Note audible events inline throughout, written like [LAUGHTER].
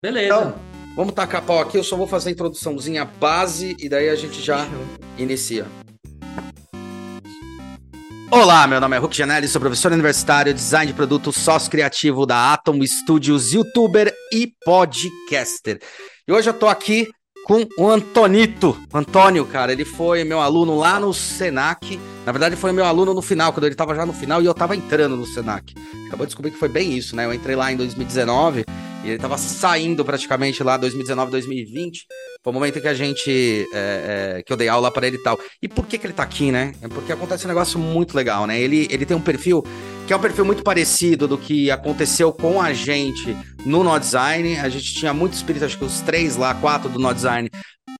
Beleza. Então, vamos tacar pau aqui. Eu só vou fazer a introduçãozinha base e daí a gente já inicia. Olá, meu nome é Hulk Janelli, sou professor universitário, design de produto, sócio criativo da Atom Studios, youtuber e podcaster. E hoje eu tô aqui com o Antonito. Antônio, cara, ele foi meu aluno lá no Senac. Na verdade, foi meu aluno no final, quando ele tava já no final e eu tava entrando no Senac. Acabou de descobrir que foi bem isso, né? Eu entrei lá em 2019 e ele tava saindo praticamente lá 2019, 2020. Foi o momento que a gente. é, é, que eu dei aula pra ele e tal. E por que, que ele tá aqui, né? É porque acontece um negócio muito legal, né? Ele, ele tem um perfil que é um perfil muito parecido do que aconteceu com a gente no No Design. A gente tinha muito espírito, acho que os três lá, quatro do No Design.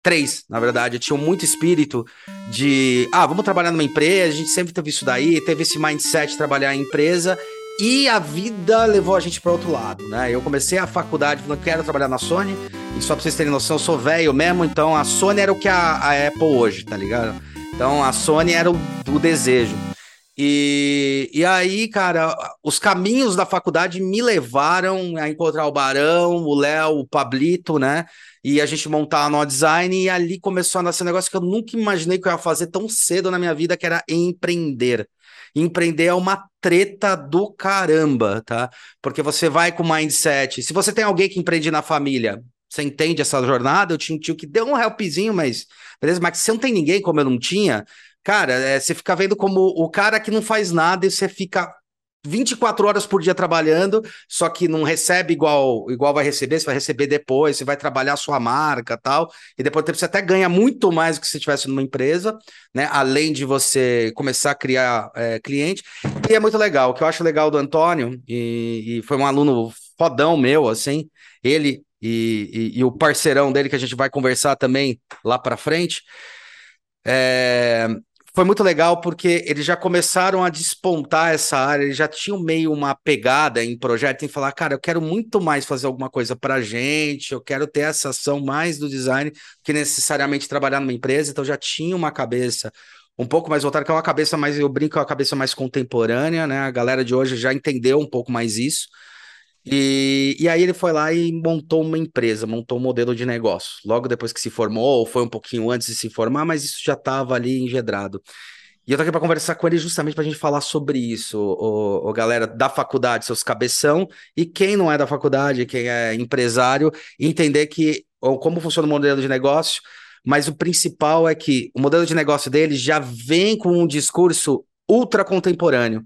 Três, na verdade, tinham muito espírito de. Ah, vamos trabalhar numa empresa. A gente sempre teve isso daí, teve esse mindset de trabalhar em empresa. E a vida levou a gente para outro lado, né? Eu comecei a faculdade falando, quero trabalhar na Sony. E só pra vocês terem noção, eu sou velho mesmo, então a Sony era o que a, a Apple hoje, tá ligado? Então a Sony era o, o desejo. E, e aí, cara, os caminhos da faculdade me levaram a encontrar o Barão, o Léo, o Pablito, né? E a gente montar a No Design, e ali começou a nascer um negócio que eu nunca imaginei que eu ia fazer tão cedo na minha vida, que era empreender. Empreender é uma treta do caramba, tá? Porque você vai com mindset. Se você tem alguém que empreende na família, você entende essa jornada? Eu tinha um tio que deu um helpzinho, mas beleza, mas você não tem ninguém, como eu não tinha, cara, é, você fica vendo como o cara que não faz nada e você fica 24 horas por dia trabalhando, só que não recebe igual igual vai receber, você vai receber depois, você vai trabalhar a sua marca tal, e depois você até ganha muito mais do que se estivesse numa empresa, né? Além de você começar a criar é, cliente. E é muito legal. O que eu acho legal do Antônio, e, e foi um aluno fodão meu, assim, ele e, e, e o parceirão dele, que a gente vai conversar também lá para frente. É, foi muito legal porque eles já começaram a despontar essa área, eles já tinham meio uma pegada em projeto em falar, cara, eu quero muito mais fazer alguma coisa pra gente, eu quero ter essa ação mais do design que necessariamente trabalhar numa empresa, então já tinha uma cabeça um pouco mais voltada, que é uma cabeça mais, eu brinco, é uma cabeça mais contemporânea, né? A galera de hoje já entendeu um pouco mais isso. E, e aí ele foi lá e montou uma empresa, montou um modelo de negócio. Logo depois que se formou, ou foi um pouquinho antes de se formar, mas isso já estava ali engedrado. E eu tô aqui para conversar com ele justamente para a gente falar sobre isso, o, galera da faculdade, seus cabeção, e quem não é da faculdade, quem é empresário, entender que ou como funciona o modelo de negócio, mas o principal é que o modelo de negócio dele já vem com um discurso ultra contemporâneo.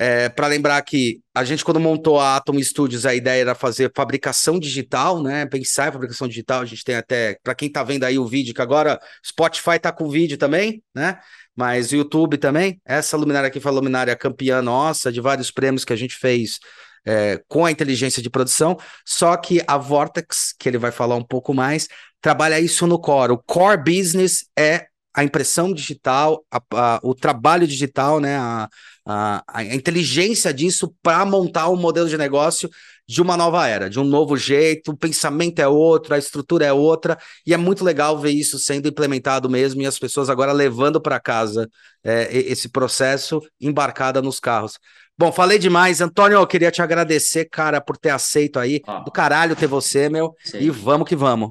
É, para lembrar que a gente, quando montou a Atom Studios, a ideia era fazer fabricação digital, né? Pensar em fabricação digital. A gente tem até, para quem tá vendo aí o vídeo, que agora Spotify tá com vídeo também, né? Mas YouTube também. Essa luminária aqui foi a luminária campeã nossa, de vários prêmios que a gente fez é, com a inteligência de produção. Só que a Vortex, que ele vai falar um pouco mais, trabalha isso no core. O core business é a impressão digital, a, a, o trabalho digital, né, a, a inteligência disso para montar um modelo de negócio de uma nova era, de um novo jeito, o pensamento é outro, a estrutura é outra, e é muito legal ver isso sendo implementado mesmo e as pessoas agora levando para casa é, esse processo embarcada nos carros. Bom, falei demais. Antônio, eu queria te agradecer, cara, por ter aceito aí. Ah. Do caralho ter você, meu. Sim. E vamos que vamos.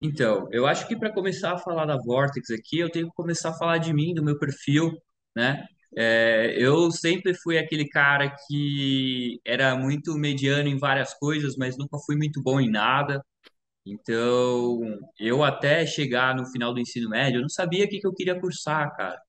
Então, eu acho que para começar a falar da Vortex aqui, eu tenho que começar a falar de mim, do meu perfil, né? É, eu sempre fui aquele cara que era muito mediano em várias coisas, mas nunca fui muito bom em nada. Então, eu até chegar no final do ensino médio, eu não sabia o que que eu queria cursar, cara.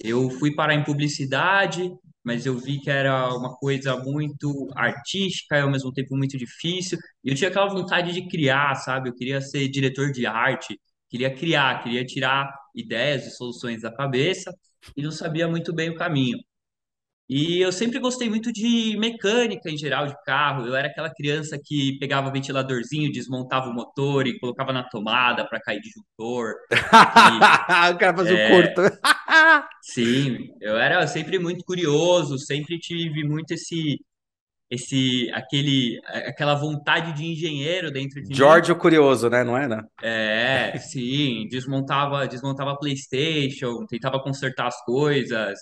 Eu fui parar em publicidade, mas eu vi que era uma coisa muito artística e ao mesmo tempo muito difícil. E eu tinha aquela vontade de criar, sabe? Eu queria ser diretor de arte, queria criar, queria tirar ideias e soluções da cabeça e não sabia muito bem o caminho. E eu sempre gostei muito de mecânica em geral de carro. Eu era aquela criança que pegava o ventiladorzinho, desmontava o motor e colocava na tomada para cair disjuntor. [LAUGHS] o cara fazia o É, curto. [LAUGHS] Sim, eu era sempre muito curioso, sempre tive muito esse, esse, aquele, aquela vontade de engenheiro dentro de mim. George o Curioso, né? Não é, né? É, sim, desmontava, desmontava PlayStation, tentava consertar as coisas.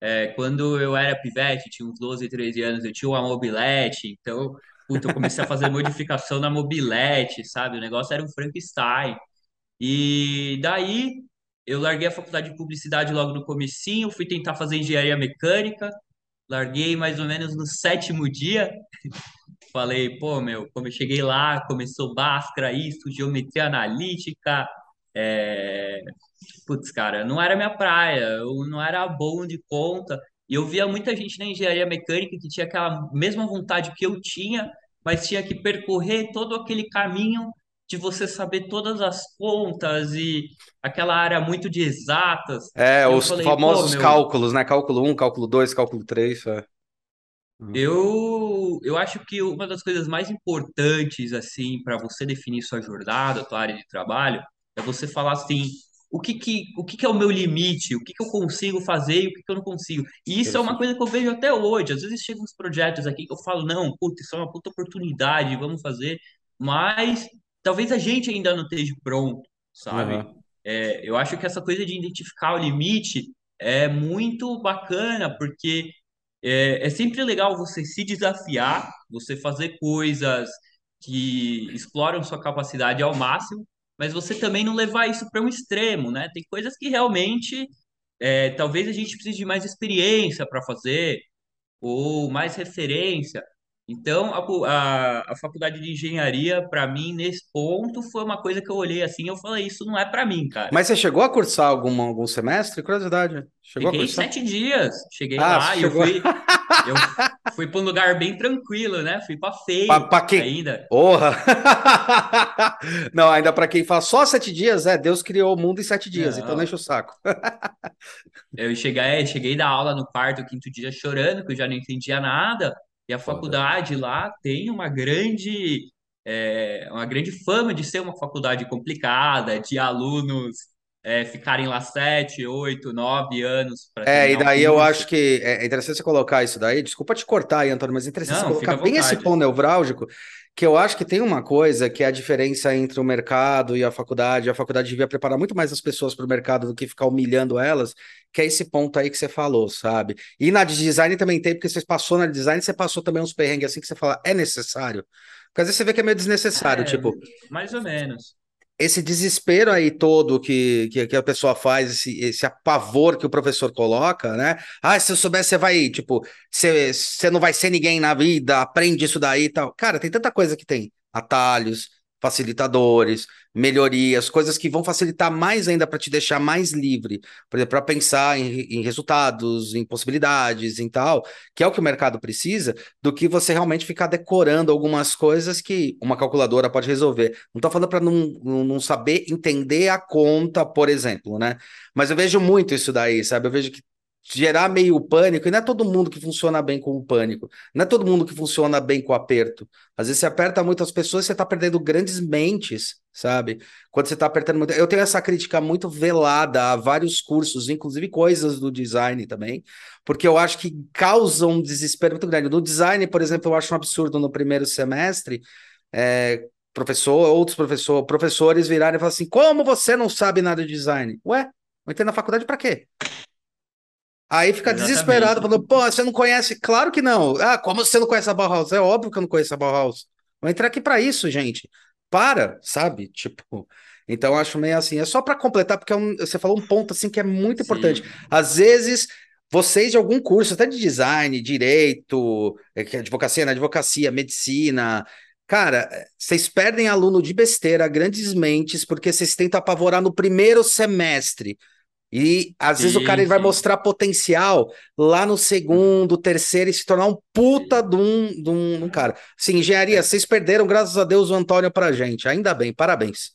É, quando eu era pivete, tinha uns 12, 13 anos, eu tinha uma mobilete, então puta, eu comecei a fazer [LAUGHS] modificação na mobilete, sabe? O negócio era um Frankenstein. E daí eu larguei a faculdade de publicidade logo no comecinho, fui tentar fazer engenharia mecânica, larguei mais ou menos no sétimo dia. Falei, pô, meu, como eu cheguei lá, começou Bhaskara, isso, geometria analítica, é... putz, cara, não era minha praia, eu não era bom de conta. E eu via muita gente na engenharia mecânica que tinha aquela mesma vontade que eu tinha, mas tinha que percorrer todo aquele caminho de você saber todas as contas e aquela área muito de exatas. É, os falei, famosos meu, cálculos, né? Cálculo um, cálculo 2, cálculo 3. É. Hum, Eu, eu acho que uma das coisas mais importantes, assim, para você definir sua jornada, sua área de trabalho, é você falar assim, o que que, o que que é o meu limite, o que que eu consigo fazer e o que que eu não consigo. E isso é uma coisa que eu vejo até hoje. Às vezes chegam uns projetos aqui que eu falo, não, puta, isso é uma puta oportunidade, vamos fazer, mas talvez a gente ainda não esteja pronto, sabe? Aham. É, eu acho que essa coisa de identificar o limite é muito bacana, porque é, é sempre legal você se desafiar, você fazer coisas que exploram sua capacidade ao máximo, mas você também não levar isso para um extremo, né? Tem coisas que realmente é, talvez a gente precise de mais experiência para fazer, ou mais referência. Então, a, a, a faculdade de engenharia, para mim, nesse ponto, foi uma coisa que eu olhei assim e eu falei, isso não é para mim, cara. Mas você chegou a cursar algum, algum semestre? Curiosidade. Chegou a Fiquei sete dias, cheguei Ah, lá e eu fui, [LAUGHS] eu fui para um lugar bem tranquilo, né? Fui para Pra, feio pra quem? ainda. Porra! [LAUGHS] Não, ainda pra quem fala só sete dias, é, Deus criou o mundo em sete dias, então não Não, enche o saco. eu cheguei, cheguei da aula no quarto, quinto dia chorando, que eu já não entendia nada. E a Foda. faculdade lá tem uma grande, é, uma grande fama de ser uma faculdade complicada, de alunos é, ficarem lá sete, oito, nove anos É, e daí eu curso. acho que é interessante você colocar isso daí. Desculpa te cortar aí, Antônio, mas é interessante você Não, colocar fica à bem esse ponto nevrálgico, que eu acho que tem uma coisa que é a diferença entre o mercado e a faculdade. A faculdade devia preparar muito mais as pessoas para o mercado do que ficar humilhando elas, que é esse ponto aí que você falou, sabe? E na de design também tem, porque você passou na de design, você passou também uns perrengues assim que você fala, é necessário? Porque às vezes você vê que é meio desnecessário, É, tipo. mais ou menos. Esse desespero aí todo que, que, que a pessoa faz, esse, esse apavor que o professor coloca, né? Ah, se eu soubesse, você vai, tipo, você, você não vai ser ninguém na vida, aprende isso daí e tal. Cara, tem tanta coisa que tem. Atalhos, facilitadores, melhorias, coisas que vão facilitar mais ainda para te deixar mais livre, para pensar em, em resultados, em possibilidades, em tal, que é o que o mercado precisa, do que você realmente ficar decorando algumas coisas que uma calculadora pode resolver. Não estou falando para não não saber entender a conta, por exemplo, né? Mas eu vejo muito isso daí, sabe? Eu vejo que gerar meio pânico, e não é todo mundo que funciona bem com o pânico, não é todo mundo que funciona bem com o aperto. Às vezes você aperta muitas pessoas e você está perdendo grandes mentes, sabe? Quando você está apertando muito. Eu tenho essa crítica muito velada a vários cursos, inclusive coisas do design também, porque eu acho que causam um desespero muito grande. No design, por exemplo, eu acho um absurdo no primeiro semestre. é, Professor, outros professor, professores virarem e falar assim: como você não sabe nada de design? Ué, eu entrei na faculdade para quê? Aí fica desesperado, Exatamente. falando, pô, você não conhece? Claro que não. Ah, como você não conhece a Bauhaus? É óbvio que eu não conheço a Bauhaus. Vou entrar aqui para isso, gente. Para, sabe? [LAUGHS] Tipo, então eu acho meio assim. É só para completar, porque é um- você falou um ponto assim que é muito importante. Sim. Às vezes, vocês de algum curso, até de design, direito, é é advocacia, né? Advocacia, medicina. Cara, vocês perdem aluno de besteira, grandes mentes, porque vocês tentam apavorar no primeiro semestre. E às vezes o cara Sim, ele vai sim. mostrar potencial lá no segundo, terceiro e se tornar um puta de um, de um, de um cara. Sim, engenharia, vocês perderam, graças a Deus, o Antônio pra gente. Ainda bem, parabéns.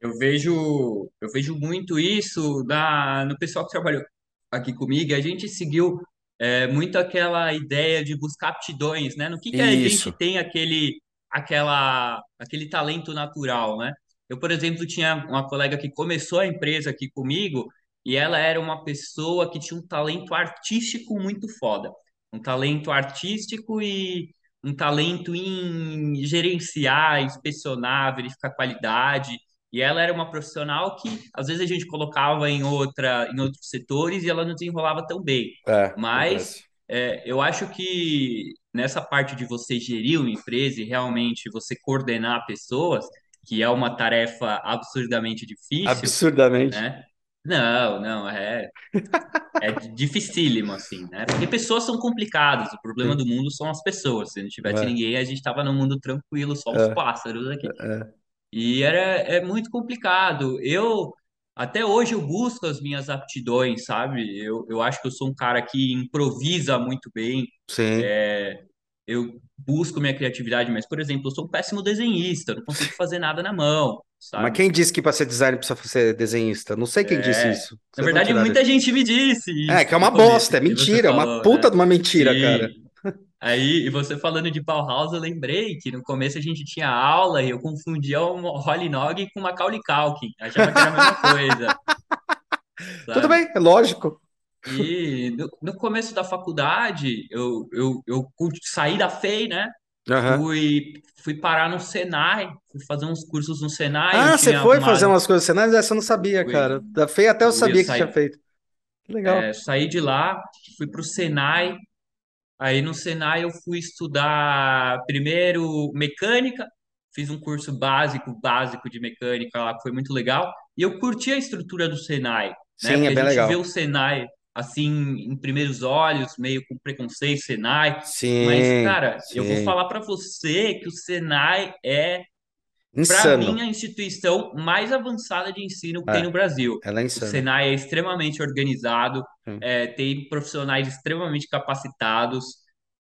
Eu vejo, eu vejo muito isso na, no pessoal que trabalhou aqui comigo. A gente seguiu é, muito aquela ideia de buscar aptidões, né? No que que a gente tem aquele, aquela, aquele talento natural, né? Eu, por exemplo, tinha uma colega que começou a empresa aqui comigo e ela era uma pessoa que tinha um talento artístico muito foda. Um talento artístico e um talento em gerenciar, inspecionar, verificar qualidade. E ela era uma profissional que às vezes a gente colocava em outra, em outros setores e ela não desenrolava tão bem. É, Mas é, eu acho que nessa parte de você gerir uma empresa e realmente você coordenar pessoas, que é uma tarefa absurdamente difícil, Absurdamente. né? Não, não, é, é dificílimo, assim, né? Porque pessoas são complicadas, o problema do mundo são as pessoas. Se não tivesse É. ninguém, a gente tava num mundo tranquilo, só os É. pássaros aqui. É. E era, é muito complicado. Eu, até hoje, eu busco as minhas aptidões, sabe? Eu, eu acho que eu sou um cara que improvisa muito bem. Sim. É, eu busco minha criatividade, mas, por exemplo, eu sou um péssimo desenhista, eu não consigo fazer nada na mão, Mas sabe? quem disse que para ser designer precisa ser desenhista? Não sei quem disse É, isso. na Vocês verdade, muita gente me disse É, isso que é uma bosta, é você mentira, é uma falou, puta né? de uma mentira, cara. Sim. Aí, e você falando de Bauhaus, eu lembrei que no começo a gente tinha aula e eu confundia um Holly Nog com Macaulay Culkin. Achava que era a mesma coisa, [LAUGHS] Tudo bem, é lógico. E no, no começo da faculdade, eu, eu, eu saí da FEI, né? Fui, fui parar no Senai, fui fazer uns cursos no Senai, Ah, você tinha foi fazer umas coisas cenários? Essa eu não sabia, fui, cara. Da FEI até eu fui, eu sabia que tinha saí, feito. Que legal. é, saí de lá, fui pro Senai, Aí no Senai eu fui estudar primeiro mecânica, fiz um curso básico, básico de mecânica lá, que foi muito legal. E eu curti a estrutura do Senai, né? Sim, é Porque a bem gente vê o Senai assim em primeiros olhos, meio com preconceito, Senai. Mas, Sim, cara, eu vou sim. falar para você que o Senai é, para mim, a instituição mais avançada de ensino que tem É, no Brasil. ela é O insana. Senai é extremamente organizado, Sim. é, tem profissionais extremamente capacitados.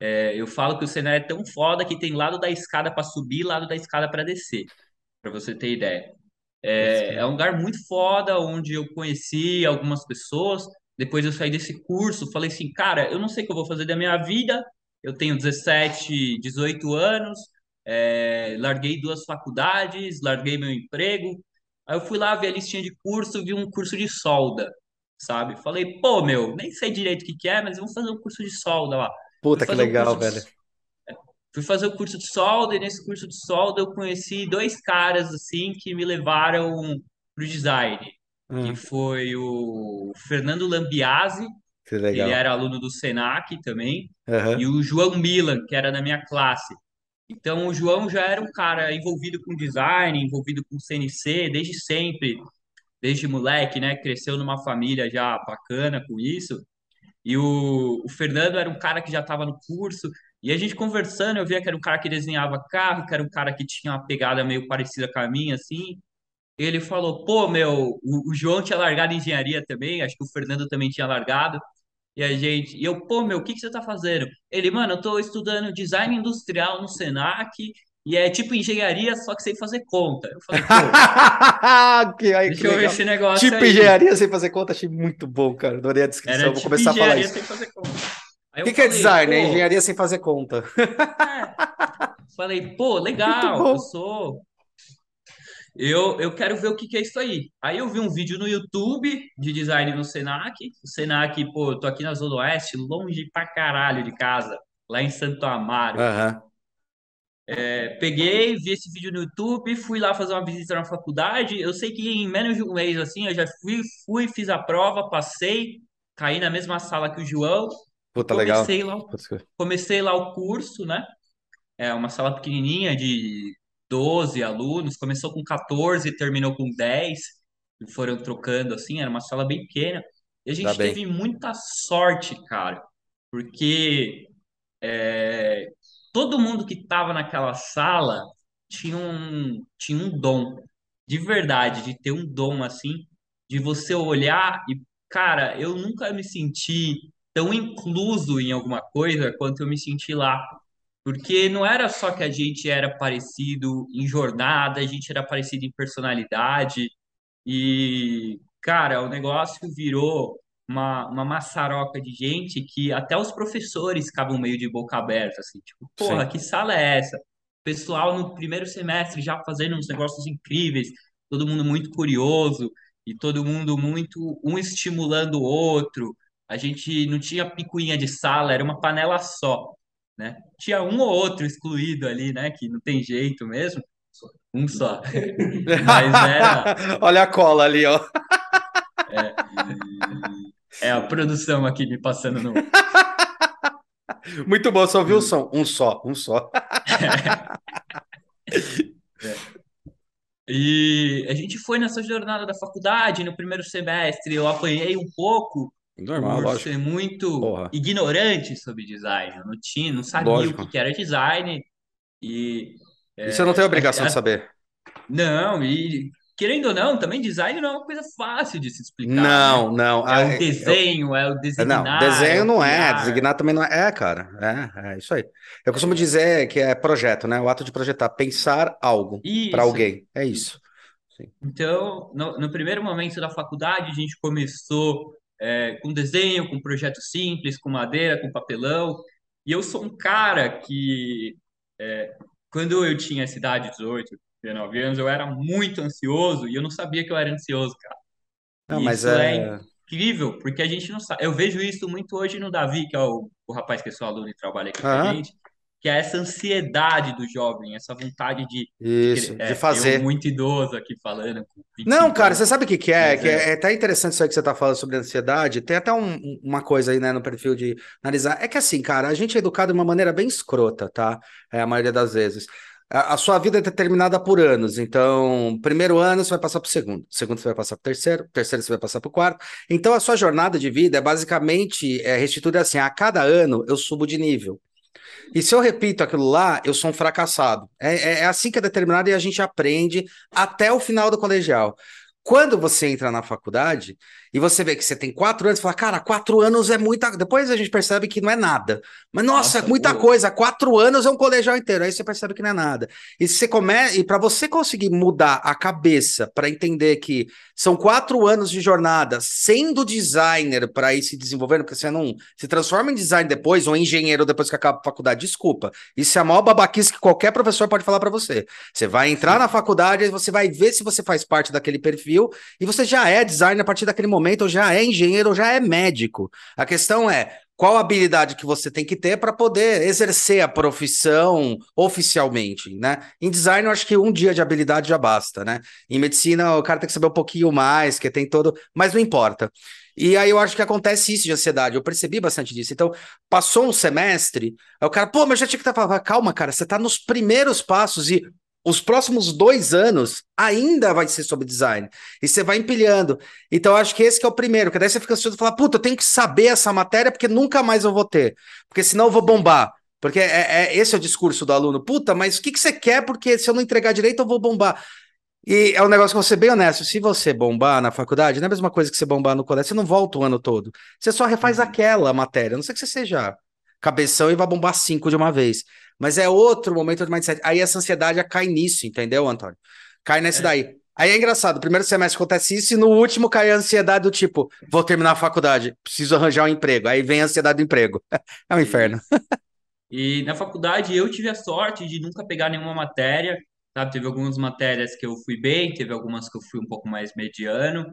É, eu falo que o Senai é tão foda que tem lado da escada para subir, lado da escada para descer, para você ter ideia. É, é um lugar muito foda onde eu conheci algumas pessoas. Depois eu saí desse curso, falei assim, cara, eu não sei o que eu vou fazer da minha vida. Eu tenho 17, 18 anos, é, larguei duas faculdades, larguei meu emprego. Aí eu fui lá ver a listinha de curso, vi um curso de solda, sabe? Falei, pô, meu, nem sei direito o que que é, mas vamos fazer um curso de solda lá. Puta que fazer o curso legal, de velho. Fui fazer o curso de solda e nesse curso de solda eu conheci dois caras assim que me levaram pro design, que Ah, foi o Fernando Lambiase, ele era aluno do Senac também, e o João Milan, que era da minha classe. Então o João já era um cara envolvido com design, envolvido com CNC desde sempre, desde moleque, né? Cresceu numa família já bacana com isso. E o, o Fernando era um cara que já estava no curso, e a gente conversando, eu via que era um cara que desenhava carro, que era um cara que tinha uma pegada meio parecida com a minha, assim. Ele falou: pô, meu, o, o João tinha largado engenharia também, acho que o Fernando também tinha largado. E a gente, e eu, pô, meu, o que que você tá fazendo? Ele, mano, eu tô estudando design industrial no Senac, e é tipo engenharia, só que sem fazer conta. Eu falei, pô, [LAUGHS] Que, que deixa eu ver legal. esse negócio Tipo aí. engenharia sem fazer conta, achei muito bom, cara. Adorei a descrição. Era Vou tipo começar a falar engenharia isso. sem fazer conta. Aí O eu que que é falei, design? É engenharia sem fazer conta. é. [LAUGHS] Falei, pô, legal, eu sou. Eu, eu quero ver o que que é isso aí. Aí eu vi um vídeo no YouTube de design no Senac. O Senac, pô, eu tô aqui na Zona Oeste, longe pra caralho de casa, lá em Santo Amaro. Aham. É, peguei, vi esse vídeo no YouTube, fui lá fazer uma visita na faculdade. Eu sei que em menos de um mês, assim, eu já fui, fui, fiz a prova, passei, caí na mesma sala que o João Puta, legal. comecei lá, Putz, que- comecei lá o curso, né? É uma sala pequenininha de 12 alunos, começou com 14 e terminou com 10, e foram trocando assim, era uma sala bem pequena. E a gente bem. teve muita sorte, cara, porque é, todo mundo que estava naquela sala tinha um, tinha um dom, de verdade, de ter um dom assim, de você olhar e, cara, eu nunca me senti tão incluso em alguma coisa quanto eu me senti lá. Porque não era só que a gente era parecido em jornada, a gente era parecido em personalidade. E, cara, o negócio virou uma, uma maçaroca de gente que até os professores ficavam meio de boca aberta, assim, tipo, porra, Sim. que sala é essa? Pessoal no primeiro semestre já fazendo uns negócios incríveis, todo mundo muito curioso e todo mundo muito um estimulando o outro. A gente não tinha picuinha de sala, era uma panela só, né? Tinha um ou outro excluído ali, né? Que não tem jeito mesmo, um só. [LAUGHS] Mas era Olha a cola ali, ó. É a produção aqui me passando no. [LAUGHS] Muito bom, só ouviu o som. Um só, um só. [LAUGHS] É. E a gente foi nessa jornada da faculdade no primeiro semestre. Eu apanhei um pouco Normal, por lógico. ser muito Porra, ignorante sobre design. Eu não tinha, não sabia o que lógico. era design. E E você não tem a é, obrigação de saber. não, e querendo ou não, também design não é uma coisa fácil de se explicar, né? Não, não. É Ah, o é- eu- desenho, é o não, designar, é desenho não é, criar. designar também não é. É, cara. É, é isso aí. Eu costumo dizer que é projeto, né? O ato de projetar, pensar algo para alguém. É isso. Sim. Então, no, no primeiro momento da faculdade, a gente começou é, com desenho, com projeto simples, com madeira, com papelão. E eu sou um cara que, é, quando eu tinha essa idade, 18, 19 anos, eu era muito ansioso e eu não sabia que eu era ansioso, cara. Não, mas isso é é. incrível, porque a gente não sabe. Eu vejo isso muito hoje no Davi, que é o, o rapaz que é seu aluno e trabalha aqui com a gente, que é essa ansiedade do jovem, essa vontade de, de isso, de É, eu, fazer. muito idoso aqui falando, com Não, 25 cara, anos. você sabe o que que é? Mas Que é, é. é até interessante isso aí que você tá falando sobre ansiedade. Tem até um- um- uma coisa aí, né, no perfil de analisar. É que assim, cara, a gente é educado de uma maneira bem escrota, tá? É, a maioria das vezes. A, a sua vida é determinada por anos. Então, primeiro ano você vai passar pro segundo, segundo você vai passar pro terceiro, terceiro você vai passar pro quarto. Então, a sua jornada de vida é basicamente é, restituída assim: a cada ano eu subo de nível. E se eu repito aquilo lá, eu sou um fracassado. É, é- é assim que é determinado e a gente aprende até o final do colegial. Quando você entra na faculdade e você vê que você tem quatro anos, você fala, cara, quatro anos é muita. Depois a gente percebe que não é nada. Mas, nossa, é Nossa, muita pô, coisa. Quatro anos é um colegial inteiro. Aí você percebe que não é nada. E se você come... e para você conseguir mudar a cabeça para entender que são quatro anos de jornada sendo designer para ir se desenvolvendo, porque você não se transforma em design depois ou engenheiro depois que acaba a faculdade. Desculpa. Isso é a maior babaquice que qualquer professor pode falar para você. Você vai entrar na faculdade e você vai ver se você faz parte daquele perfil e você já é designer a partir daquele momento, ou já é engenheiro, já é médico. A questão é qual habilidade que você tem que ter para poder exercer a profissão oficialmente, né? Em design, eu acho que um dia de habilidade já basta, né? Em medicina, o cara tem que saber um pouquinho mais, que tem todo, mas não importa. E aí eu acho que acontece isso de ansiedade. Eu percebi bastante disso. Então, passou um semestre, aí o cara, pô, mas já tinha que estar falando, calma, cara, você está nos primeiros passos e os próximos dois anos ainda vai ser sobre design. E você vai empilhando. Então, eu acho que esse que é o primeiro, que daí você fica ansioso e fala, puta, eu tenho que saber essa matéria porque nunca mais eu vou ter. Porque senão eu vou bombar. Porque é, é- esse é o discurso do aluno. Puta, mas o que, que você quer? Porque se eu não entregar direito, eu vou bombar. E é um negócio que eu vou ser bem honesto. Se você bombar na faculdade, não é a mesma coisa que você bombar no colégio. Você não volta o ano todo. Você só refaz uhum. aquela matéria. A não sei que você seja cabeção e vá bombar cinco de uma vez. Mas é outro momento de mindset. Aí essa ansiedade cai nisso, entendeu, Antônio? Cai nesse É, daí. Aí é engraçado, primeiro semestre acontece isso e no último cai a ansiedade do tipo, vou terminar a faculdade, preciso arranjar um emprego. Aí vem a ansiedade do emprego. [LAUGHS] É um inferno. [LAUGHS] E na faculdade eu tive a sorte de nunca pegar nenhuma matéria, sabe? Teve algumas matérias que eu fui bem, teve algumas que eu fui um pouco mais mediano,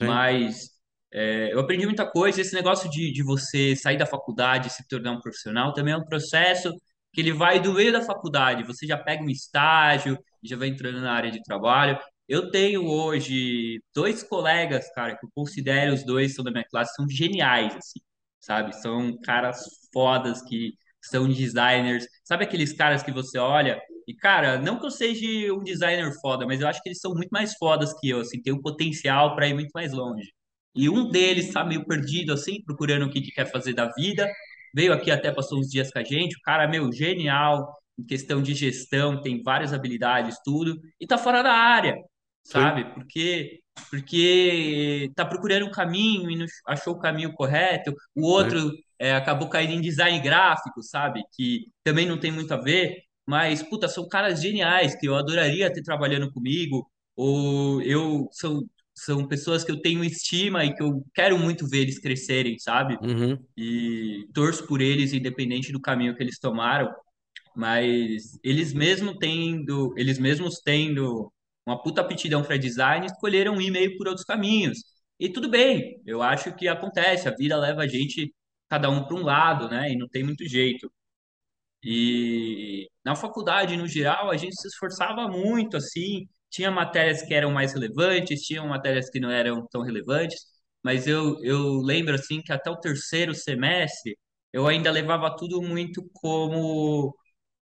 Sim. mas é, eu aprendi muita coisa. Esse negócio de, de você sair da faculdade e se tornar um profissional também é um processo que ele vai do meio da faculdade. Você já pega um estágio já vai entrando na área de trabalho. Eu tenho hoje dois colegas, cara, que eu considero os dois são da minha classe, são geniais, assim, sabe? São caras fodas que são designers. Sabe aqueles caras que você olha e, cara, não que eu seja um designer foda, mas eu acho que eles são muito mais fodas que eu, assim, tem um potencial para ir muito mais longe. E um deles tá meio perdido, assim, procurando o que, que quer fazer da vida. Veio aqui até, passou uns dias com a gente. O cara, meu, genial em questão de gestão, tem várias habilidades, tudo, e tá fora da área, Sim. sabe? Porque porque tá procurando um caminho e não achou o caminho correto. O É. outro é, acabou caindo em design gráfico, sabe? Que também não tem muito a ver, mas, puta, são caras geniais que eu adoraria ter trabalhando comigo, ou eu são, são pessoas que eu tenho estima e que eu quero muito ver eles crescerem, sabe? Uhum. E torço por eles, independente do caminho que eles tomaram, mas eles mesmo tendo, eles mesmos tendo uma puta aptidão para design, escolheram ir meio por outros caminhos. E tudo bem, eu acho que acontece, a vida leva a gente cada um para um lado, né? E não tem muito jeito. E na faculdade, no geral, a gente se esforçava muito, assim, tinha matérias que eram mais relevantes, tinha matérias que não eram tão relevantes, mas eu, eu lembro, assim, que até o terceiro semestre eu ainda levava tudo muito como.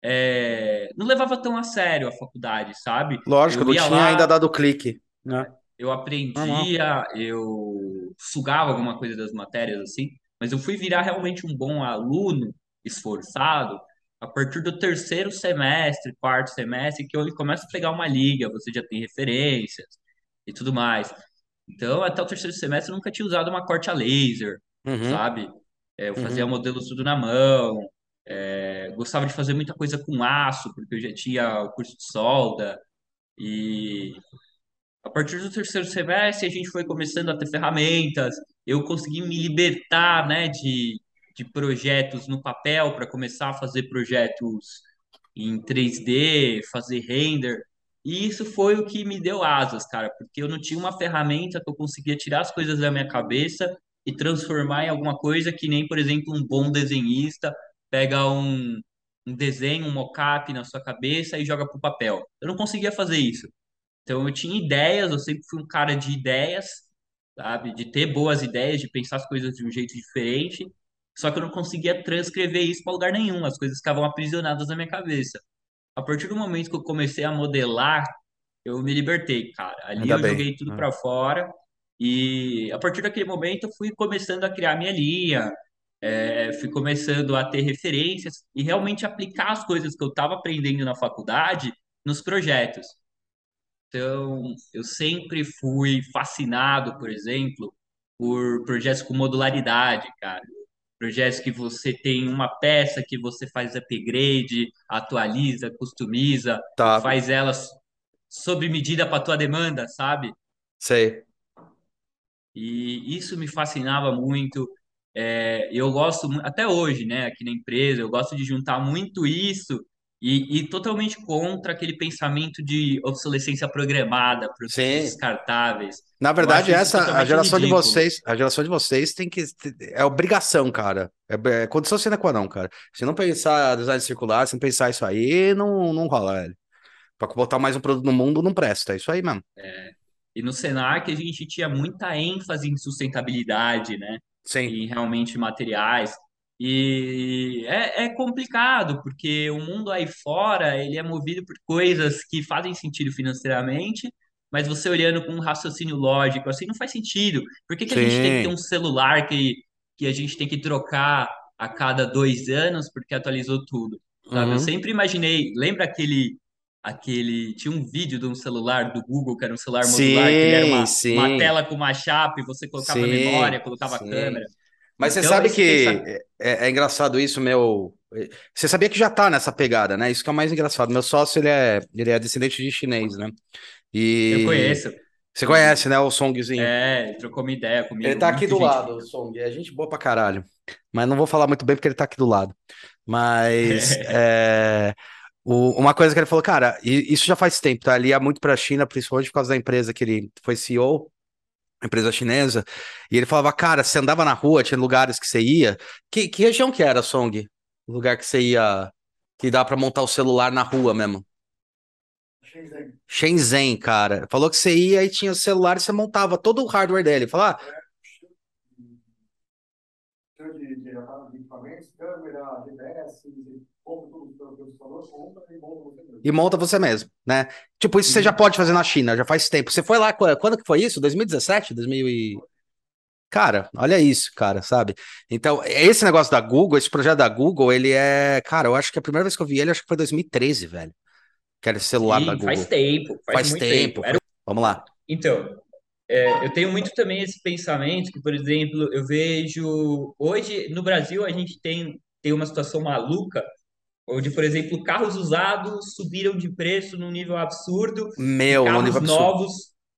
é, não levava tão a sério a faculdade, sabe? Lógico, Eu não tinha ainda lá, dado clique, né? eu aprendia, eu sugava alguma coisa das matérias assim, mas eu fui virar realmente um bom aluno, esforçado, a partir do terceiro semestre, quarto semestre, que eu começo a pegar uma liga, você já tem referências e tudo mais. Então, até o terceiro semestre, eu nunca tinha usado uma corte a laser, Uhum, sabe? É, eu fazia uhum. modelos tudo na mão, é, gostava de fazer muita coisa com aço, porque eu já tinha o curso de solda, e a partir do terceiro semestre, a gente foi começando a ter ferramentas. Eu consegui me libertar, né, de, de projetos no papel para começar a fazer projetos em 3D, fazer render. E isso foi o que me deu asas, cara, porque eu não tinha uma ferramenta que eu conseguia tirar as coisas da minha cabeça e transformar em alguma coisa que nem, por exemplo, um bom desenhista pega um, um desenho, um mockup na sua cabeça e joga para o papel. Eu não conseguia fazer isso. Então eu tinha ideias, eu sempre fui um cara de ideias, sabe? De ter boas ideias, de pensar as coisas de um jeito diferente. Só que eu não conseguia transcrever isso para lugar nenhum, as coisas ficavam aprisionadas na minha cabeça. A partir do momento que eu comecei a modelar, eu me libertei, cara. Ali Ainda eu bem. joguei tudo né? para fora e a partir daquele momento eu fui começando a criar minha linha, é, fui começando a ter referências e realmente aplicar as coisas que eu estava aprendendo na faculdade nos projetos. Então, eu sempre fui fascinado, por exemplo, por projetos com modularidade, cara. Projetos que você tem uma peça que você faz upgrade, atualiza, customiza, Tá, faz elas sob medida para tua demanda, sabe? sei. E isso me fascinava muito. É, eu gosto, até hoje, né, aqui na empresa, eu gosto de juntar muito isso e, e totalmente contra aquele pensamento de obsolescência programada, produtos Sim. descartáveis. Na verdade, essa, a geração de ridículo. vocês, a geração de vocês tem que, é obrigação, cara. É, é condição sine qua non, cara. Se não pensar design circular, se não pensar isso aí, não, não rola, velho. Pra botar mais um produto no mundo, não presta. É isso aí mesmo. E no Senac a gente tinha muita ênfase em sustentabilidade, né? Sim, Em realmente materiais. E é, é complicado, porque o mundo aí fora, ele é movido por coisas que fazem sentido financeiramente, mas você olhando com um raciocínio lógico, assim, não faz sentido. Por que que a gente tem que ter sim, um celular que, que a gente tem que trocar a cada dois anos porque atualizou tudo? Sabe? Eu uhum. sempre imaginei, lembra aquele aquele. Tinha um vídeo de um celular do Google, que era um celular modular, que ele era Sim, uma, uma sim, tela com uma chapa, e você colocava memória, sim, colocava sim. câmera. Mas você Então, sabe esse que é, é engraçado isso, meu. Você sabia que já tá nessa pegada, né? Isso que é o mais engraçado. Meu sócio, ele é, ele é descendente de chinês, né? Eu E conheço. você conhece, né, o Songzinho? é, ele trocou uma ideia Ele comigo, tá aqui do gente lado, o. Song. É gente boa pra caralho. Mas não vou falar muito bem porque ele tá aqui do lado. Mas [LAUGHS] é, o- uma coisa que ele falou, cara, isso já faz tempo, tá? Ele ia muito pra China, principalmente por causa da empresa que ele foi CEO, empresa chinesa. E ele falava, cara, você andava na rua, tinha lugares que você ia. Que, que região que era, Song? O lugar que você ia, que dá pra montar o celular na rua mesmo? Shenzhen, cara. Falou que você ia e tinha o celular e você montava todo o hardware dele. Falar, de, de, de falou, compra e monta você mesmo. né? Tipo, isso você já Uhum. pode fazer na China, já faz tempo. Você foi lá, qu- quando que foi isso? 2017? 2000 e... Cara, olha isso, cara, sabe? Então, esse negócio da Google, esse projeto da Google, ele é... Cara, eu acho que a primeira vez que eu vi ele, acho que foi 2013, velho. Que era esse celular da Sim, faz Google. tempo, faz Faz tempo. tempo, Era... faz... Vamos lá. Então, é, eu tenho muito também esse pensamento que, por exemplo, eu vejo hoje no Brasil a gente tem, tem uma situação maluca onde, por exemplo, carros usados subiram de preço num nível absurdo Meu, no nível carros absurdo. novos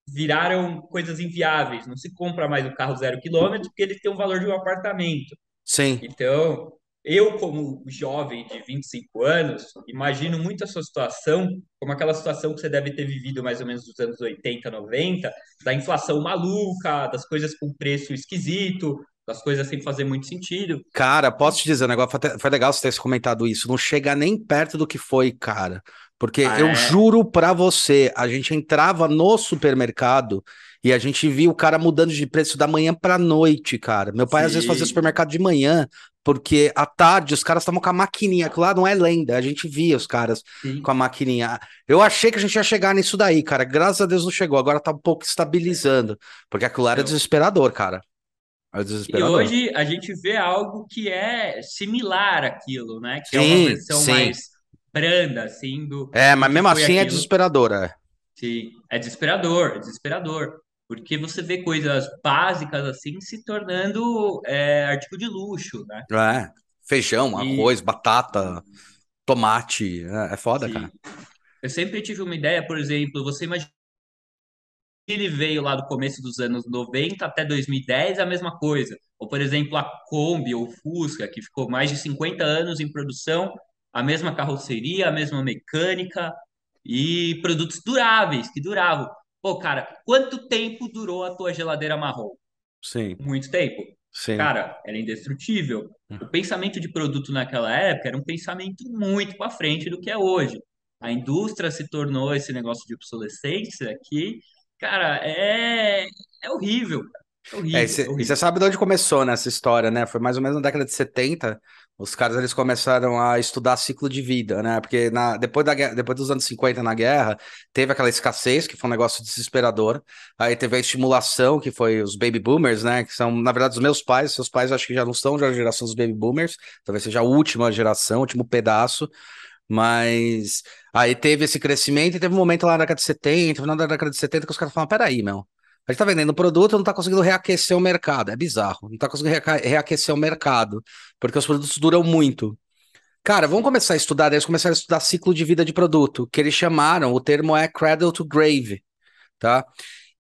viraram coisas inviáveis. Não se compra mais um carro zero quilômetro porque ele tem o valor de um apartamento. Sim, Então, eu, como jovem de 25 anos, imagino muito a sua situação como aquela situação que você deve ter vivido mais ou menos nos anos 80, 90, da inflação maluca, das coisas com preço esquisito, das coisas sem fazer muito sentido. Cara, posso te dizer, o negócio foi, legal você ter comentado isso. Não chega nem perto do que foi, cara. Porque Ah, eu é, juro pra você, a gente entrava no supermercado E a gente viu o cara mudando de preço da manhã pra noite, cara. Meu pai às vezes fazia Sim. supermercado de manhã, porque à tarde os caras estavam com a maquininha. Aquilo lá não é lenda, a gente via os caras Sim. com a maquininha. Eu achei que a gente ia chegar nisso daí, cara. Graças a Deus não chegou. Agora tá um pouco estabilizando. Porque aquilo lá era Eu- desesperador, cara. E hoje a gente vê algo que é similar àquilo, né? Que é uma Sim, versão sim. mais branda, assim, do, É, mas mesmo assim é aquilo. desesperador, é. Sim, é desesperador, é desesperador. Porque você vê coisas básicas assim se tornando é, artigo de luxo, né? É. Feijão, E arroz, batata, tomate. É, é foda, cara. sim, eu sempre tive uma ideia, por exemplo, você imagina ele veio lá do começo dos anos 90 até 2010, a mesma coisa. Ou, por exemplo, a Kombi ou Fusca, que ficou mais de 50 anos em produção, a mesma carroceria, a mesma mecânica e produtos duráveis, que duravam. Pô, cara, quanto tempo durou a tua geladeira marrom? Sim, Muito tempo. sim. Cara, era indestrutível. O pensamento de produto naquela época era um pensamento muito para frente do que é hoje. A indústria se tornou esse negócio de obsolescência que, cara, é, é horrível. É É, horrível, é e horrível. você sabe de onde começou nessa história, né? Foi mais ou menos na década de 70. Os caras eles começaram a estudar ciclo de vida, né? Porque na, depois, da, depois dos anos 50 na guerra, teve aquela escassez, que foi um negócio desesperador. Aí teve a estimulação, que foi os baby boomers, né? Que são, na verdade, os meus pais. Seus pais acho que já não são já a geração dos baby boomers. Talvez seja a última geração, o último pedaço. Mas aí teve esse crescimento e teve um momento lá na década de 70, final da década de 70, que os caras falaram: peraí, meu. A gente tá vendendo produto, não tá conseguindo reaquecer o mercado. É bizarro. Não tá conseguindo reaquecer o mercado, porque os produtos duram muito. Cara, vamos começar a estudar, eles começaram a estudar ciclo de vida de produto, que eles chamaram, o termo é cradle to grave, tá?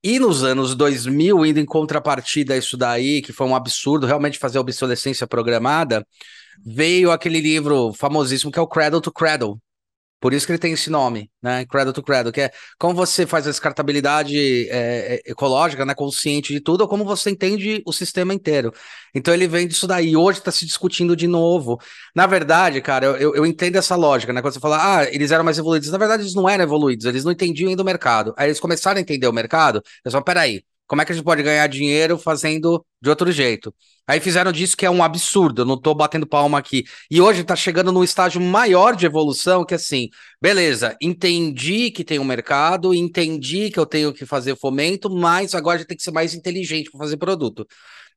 E nos anos 2000, indo em contrapartida a isso daí, que foi um absurdo, realmente fazer obsolescência programada, veio aquele livro famosíssimo que é o Cradle to Cradle. Por isso que ele tem esse nome, né? Cradle to Cradle, que é como você faz a descartabilidade é, é, ecológica, né? Consciente de tudo, ou como você entende o sistema inteiro. Então ele vem disso daí. Hoje está se discutindo de novo. Na verdade, cara, eu, eu, entendo essa lógica, né? Quando você fala, ah, eles eram mais evoluídos. Na verdade, eles não eram evoluídos, eles não entendiam ainda o mercado. Aí eles começaram a entender o mercado, eles falaram, peraí, como é que a gente pode ganhar dinheiro fazendo de outro jeito? Aí fizeram disso que é um absurdo, eu não tô batendo palma aqui. E hoje tá chegando num estágio maior de evolução, que assim, beleza, entendi que tem um mercado, entendi que eu tenho que fazer fomento, mas agora a gente tem que ser mais inteligente para fazer produto.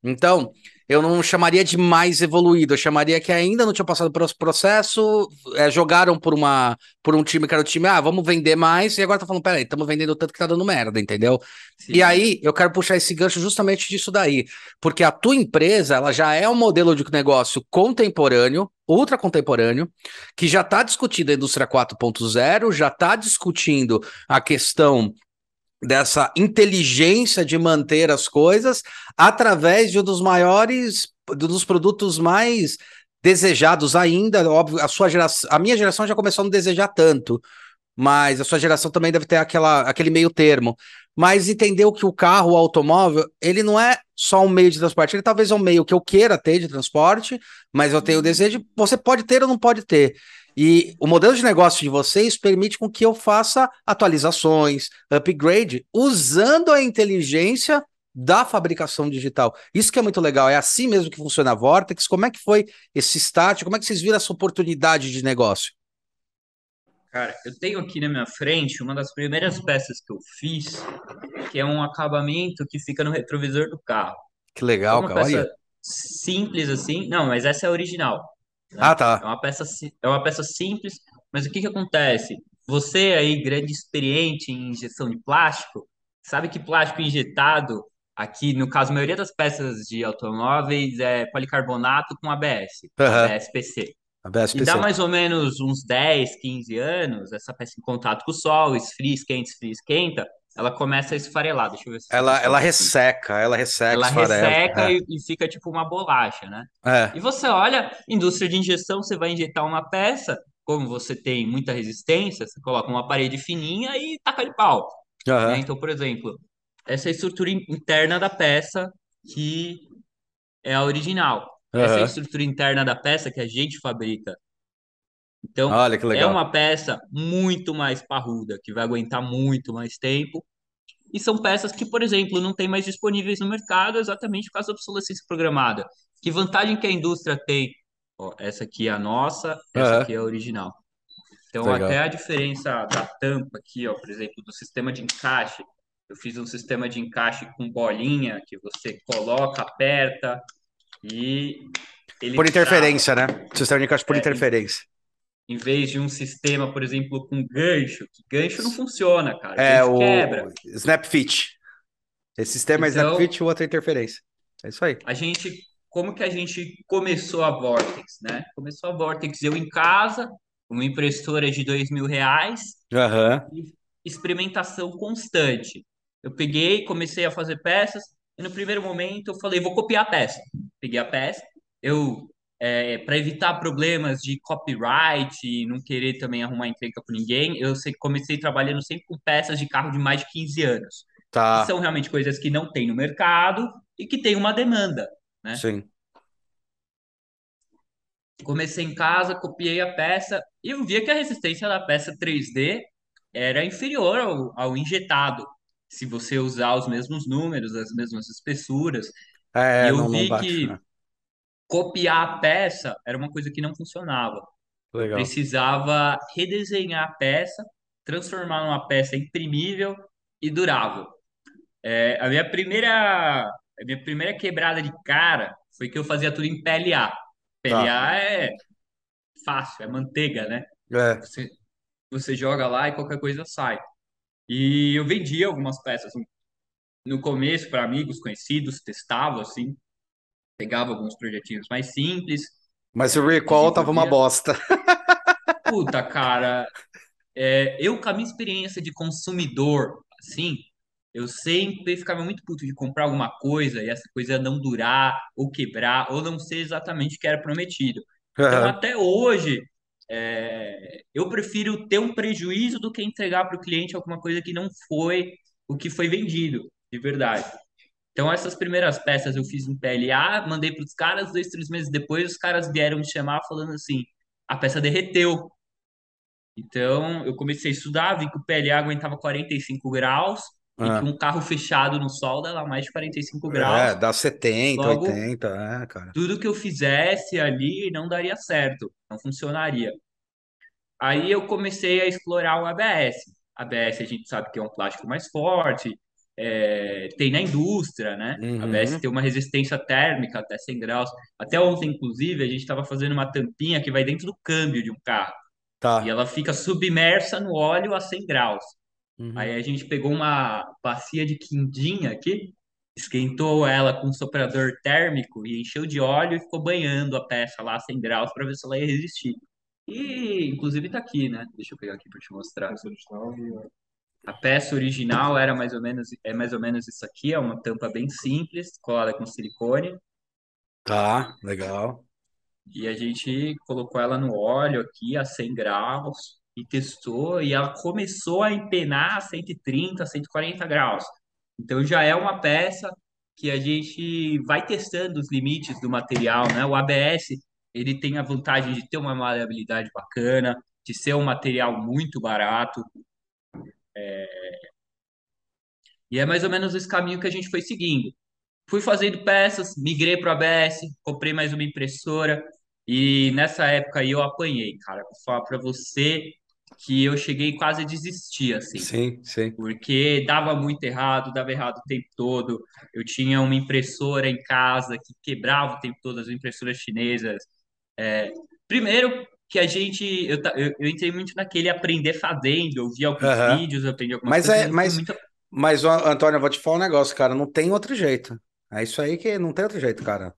Então, eu não chamaria de mais evoluído, eu chamaria que ainda não tinha passado por esse processo, é, jogaram por uma por um time que era o time, ah, vamos vender mais, e agora tá falando, peraí, estamos vendendo tanto que tá dando merda, entendeu? Sim. E aí, eu quero puxar esse gancho justamente disso daí, porque a tua empresa, ela já é um modelo de negócio contemporâneo, ultra contemporâneo, que já está discutindo a indústria 4.0, já está discutindo a questão dessa inteligência de manter as coisas através de um dos maiores, dos produtos mais desejados ainda, óbvio, a sua geração, a minha geração já começou a não desejar tanto, mas a sua geração também deve ter aquela, aquele meio termo. Mas entendeu que o carro, o automóvel, ele não é só um meio de transporte, ele talvez é um meio que eu queira ter de transporte, mas eu tenho o desejo, você pode ter ou não pode ter. E o modelo de negócio de vocês permite com que eu faça atualizações, upgrade, usando a inteligência da fabricação digital. Isso que é muito legal. É assim mesmo que funciona a Vortex. Como é que foi esse start? Como é que vocês viram essa oportunidade de negócio? Cara, eu tenho aqui na minha frente uma das primeiras peças que eu fiz, que é um acabamento que fica no retrovisor do carro. Que É legal, uma cara. peça Olha. simples assim. Não, mas essa é a original. Né? Ah, tá. É uma peça, é uma peça simples, mas o que que acontece? Você aí, grande experiente em injeção de plástico, sabe que plástico injetado, aqui no caso, a maioria das peças de automóveis é policarbonato com ABS, Aham. ABS-PC. A E dá mais ou menos uns 10, 15 anos, essa peça em contato com o sol, esfria, esquenta, esfria, esquenta, ela começa a esfarelar. Deixa eu ver se Ela, ela resseca, ela resseca, Ela esfarela. resseca e, e fica tipo uma bolacha, né? É, é. E você olha, indústria de injeção, você vai injetar uma peça, como você tem muita resistência, você coloca uma parede fininha e taca de pau, né? Aham, Então, por exemplo, essa é a estrutura in- interna da peça que é a original. Essa é a estrutura interna da peça que a gente fabrica. Então, é uma peça muito mais parruda, que vai aguentar muito mais tempo. e são peças que, por exemplo, não tem mais disponíveis no mercado exatamente por causa da obsolescência programada. Que vantagem que a indústria tem? Ó, essa aqui é a nossa, essa Aham. aqui é a original. Então, Legal. até a diferença da tampa aqui, ó, por exemplo, do sistema de encaixe. Eu fiz um sistema de encaixe com bolinha que você coloca, aperta e ele Por interferência, trava. né? Sistema de encaixe por É, interferência. Em vez de um sistema, por exemplo, com gancho, que gancho não funciona, cara, É o quebra. Snap Fit. Esse sistema é Então, Fit e o outro é interferência. É isso aí. a gente, como que a gente começou a Vortex, né? Começou a Vortex eu em casa, uma impressora de dois mil reais Aham. e experimentação constante. Eu peguei, comecei a fazer peças e no primeiro momento eu falei, vou copiar a peça. Peguei a peça, eu é, para evitar problemas de copyright e não querer também arrumar encrenca com ninguém, eu comecei trabalhando sempre com peças de carro de mais de 15 anos, Tá. são realmente coisas que não tem no mercado e que tem uma demanda, né? Sim. Comecei em casa, copiei a peça e eu via que a resistência da peça 3D era inferior ao, ao injetado, se você usar os mesmos números, as mesmas espessuras. E É, eu não, não vi bate, que né? Copiar a peça era uma coisa que não funcionava. Legal. precisava redesenhar a peça, transformar numa peça imprimível e durável. É, a minha primeira, a minha primeira quebrada de cara foi que eu fazia tudo em PLA. Tá. PLA é fácil, é manteiga, né? É. Você, você joga lá e qualquer coisa sai. E eu vendia algumas peças no começo para amigos conhecidos, testava assim, pegava alguns projetinhos mais simples, Mas o é, recall tava uma bosta. [LAUGHS] Puta, cara, é, eu com a minha experiência de consumidor, assim, eu sempre ficava muito puto de comprar alguma coisa e essa coisa não durar, ou quebrar, ou não ser exatamente o que era prometido. Então, Aham. até hoje, é, eu prefiro ter um prejuízo do que entregar para o cliente alguma coisa que não foi o que foi vendido, de verdade. Então, essas primeiras peças eu fiz em PLA, mandei para os caras, dois, três meses depois, os caras vieram me chamar falando assim: a peça derreteu. Então, eu comecei a estudar, vi que o PLA aguentava 45 graus e que Ah. um carro fechado no sol dava mais de 45 graus. É, dá 70, Logo, 80, é, cara. tudo que eu fizesse ali não daria certo, não funcionaria. Aí eu comecei a explorar o ABS. ABS a gente sabe que é um plástico mais forte, é, tem na indústria, né? Uhum. tem uma resistência térmica até 100 graus. Até ontem, inclusive, a gente estava fazendo uma tampinha que vai dentro do câmbio de um carro e Tá. ela fica submersa no óleo a 100 graus. Aí Uhum. a gente pegou uma bacia de quindim aqui, esquentou ela com um soprador térmico e encheu de óleo e ficou banhando a peça lá a 100 graus para ver se ela ia resistir. E, inclusive, tá aqui, né? Deixa eu pegar aqui para te mostrar. A peça original era mais ou menos, é mais ou menos isso aqui, é uma tampa bem simples, colada com silicone, Tá, legal. e a gente colocou ela no óleo aqui a 100 graus e testou, e ela começou a empenar a 130, 140 graus. Então já é uma peça que a gente vai testando os limites do material, né? O ABS, ele tem a vantagem de ter uma maleabilidade bacana, de ser um material muito barato, e é mais ou menos esse caminho que a gente foi seguindo. Fui fazendo peças, migrei para o ABS, comprei mais uma impressora e nessa época aí eu apanhei, cara. Vou falar para você que eu cheguei quase a desistir, assim, Sim, sim. porque dava muito errado, dava errado o tempo todo. Eu tinha uma impressora em casa que quebrava o tempo todo, as impressoras chinesas. É, primeiro que a gente, eu, eu, eu entrei muito naquele aprender fazendo, eu vi alguns Aham. vídeos, eu aprendi algumas Mas coisas, é, mas muito mas, Antônio, eu vou te falar um negócio, cara. Não tem outro jeito. É isso aí que não tem outro jeito, cara.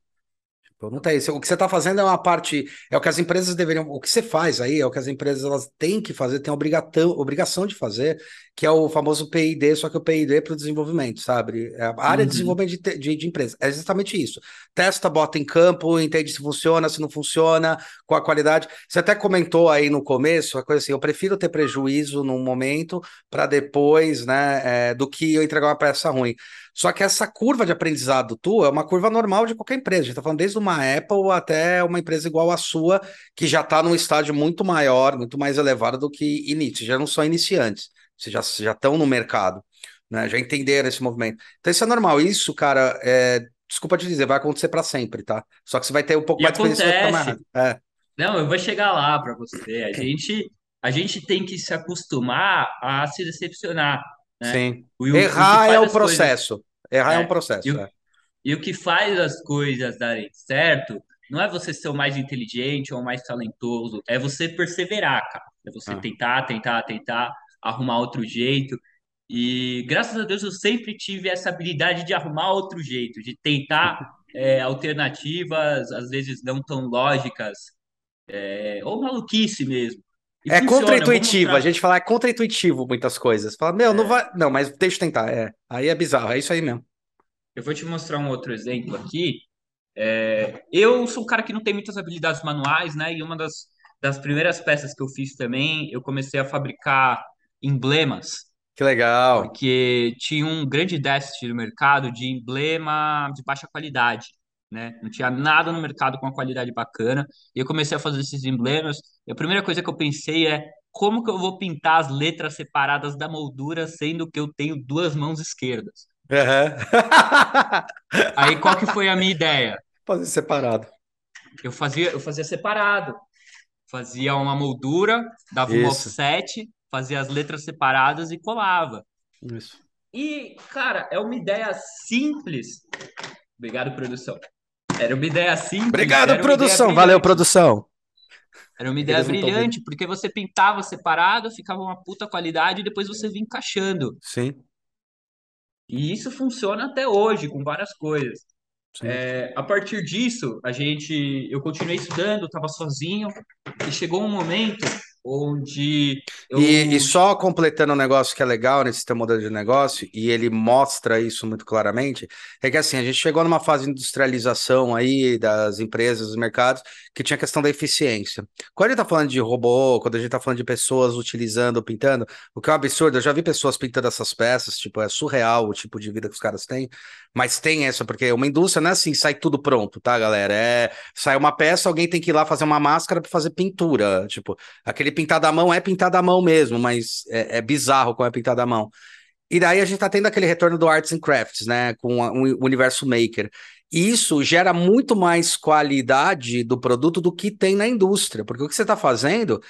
Tipo, não tem. O que você está fazendo é uma parte. É o que as empresas deveriam. O que você faz aí é o que as empresas elas têm que fazer, têm a obrigação, de fazer, que é o famoso PID, só que o PID é para o desenvolvimento, sabe? É A área de Uhum. desenvolvimento de, de, de empresa. É exatamente isso. Testa, bota em campo, entende se funciona, se não funciona, qual a qualidade. Você até comentou aí no começo, a coisa assim, eu prefiro ter prejuízo num momento para depois, né, é, do que eu entregar uma peça ruim. Só que essa curva de aprendizado tua é uma curva normal de qualquer empresa. A gente está falando desde uma Apple até uma empresa igual a sua, que já está num estágio muito maior, muito mais elevado do que início. Já não são iniciantes, vocês já já estão no mercado. né? Já entenderam esse movimento. Então isso é normal. Isso, cara, é... desculpa te dizer, vai acontecer para sempre, tá? Só que você vai ter um pouco E mais de experiência, acontece. É, Não, eu vou chegar lá para você. A gente, a gente tem que se acostumar a se decepcionar, né? sim. E o, o Errar é faz o as coisas, processo. Errar é um é, e processo, o, é. e o que faz as coisas darem certo não é você ser o mais inteligente ou o mais talentoso, é você perseverar, cara. É você É. tentar, tentar, tentar, arrumar outro jeito. E graças a Deus eu sempre tive essa habilidade de arrumar outro jeito, de tentar é, [LAUGHS] alternativas, às vezes não tão lógicas, é, ou maluquice mesmo. E É contra-intuitivo, a gente fala é contra-intuitivo muitas coisas. Fala, meu, não é, vai. Não, mas deixa eu tentar. É. Aí é bizarro, é isso aí mesmo. eu vou te mostrar um outro exemplo aqui. É, eu sou um cara que não tem muitas habilidades manuais, né? E uma das, das primeiras peças que eu fiz também, eu comecei a fabricar emblemas, Que legal. porque tinha um grande déficit no mercado de emblema de baixa qualidade, né? Não tinha nada no mercado com uma qualidade bacana. E eu comecei a fazer esses emblemas. E a primeira coisa que eu pensei é como que eu vou pintar as letras separadas da moldura, sendo que eu tenho duas mãos esquerdas? Aham. [LAUGHS] Aí qual que foi a minha ideia? Fazer separado. Eu fazia, eu fazia separado. Fazia uma moldura, dava um Isso, offset, fazia as letras separadas e colava. isso. E, cara, é uma ideia simples. Obrigado, produção. Era uma ideia simples, Obrigado, produção. Valeu, produção. Era uma ideia Eles brilhante, porque você pintava separado, ficava uma puta qualidade e depois você vinha encaixando. Sim, E isso funciona até hoje com várias coisas. É, a partir disso, a gente, eu continuei estudando, estava sozinho e chegou um momento onde E, e eu só completando um negócio que é legal nesse teu modelo de negócio, e ele mostra isso muito claramente, é que assim, a gente chegou numa fase de industrialização aí das empresas, dos mercados, que tinha a questão da eficiência. Quando a gente tá falando de robô, quando a gente tá falando de pessoas utilizando, pintando, o que é um absurdo, eu já vi pessoas pintando essas peças, tipo, é surreal o tipo de vida que os caras têm, mas tem essa, porque uma indústria não é assim, sai tudo pronto, tá, galera? É, sai uma peça, alguém tem que ir lá fazer uma máscara para fazer pintura, tipo, Aquele pintado à mão é pintado à mão mesmo, mas é, é bizarro como é pintado à mão. E daí a gente tá tendo aquele retorno do Arts and Crafts, né? Com a- o universo maker. E isso gera muito mais qualidade do produto do que tem na indústria, porque o que você está fazendo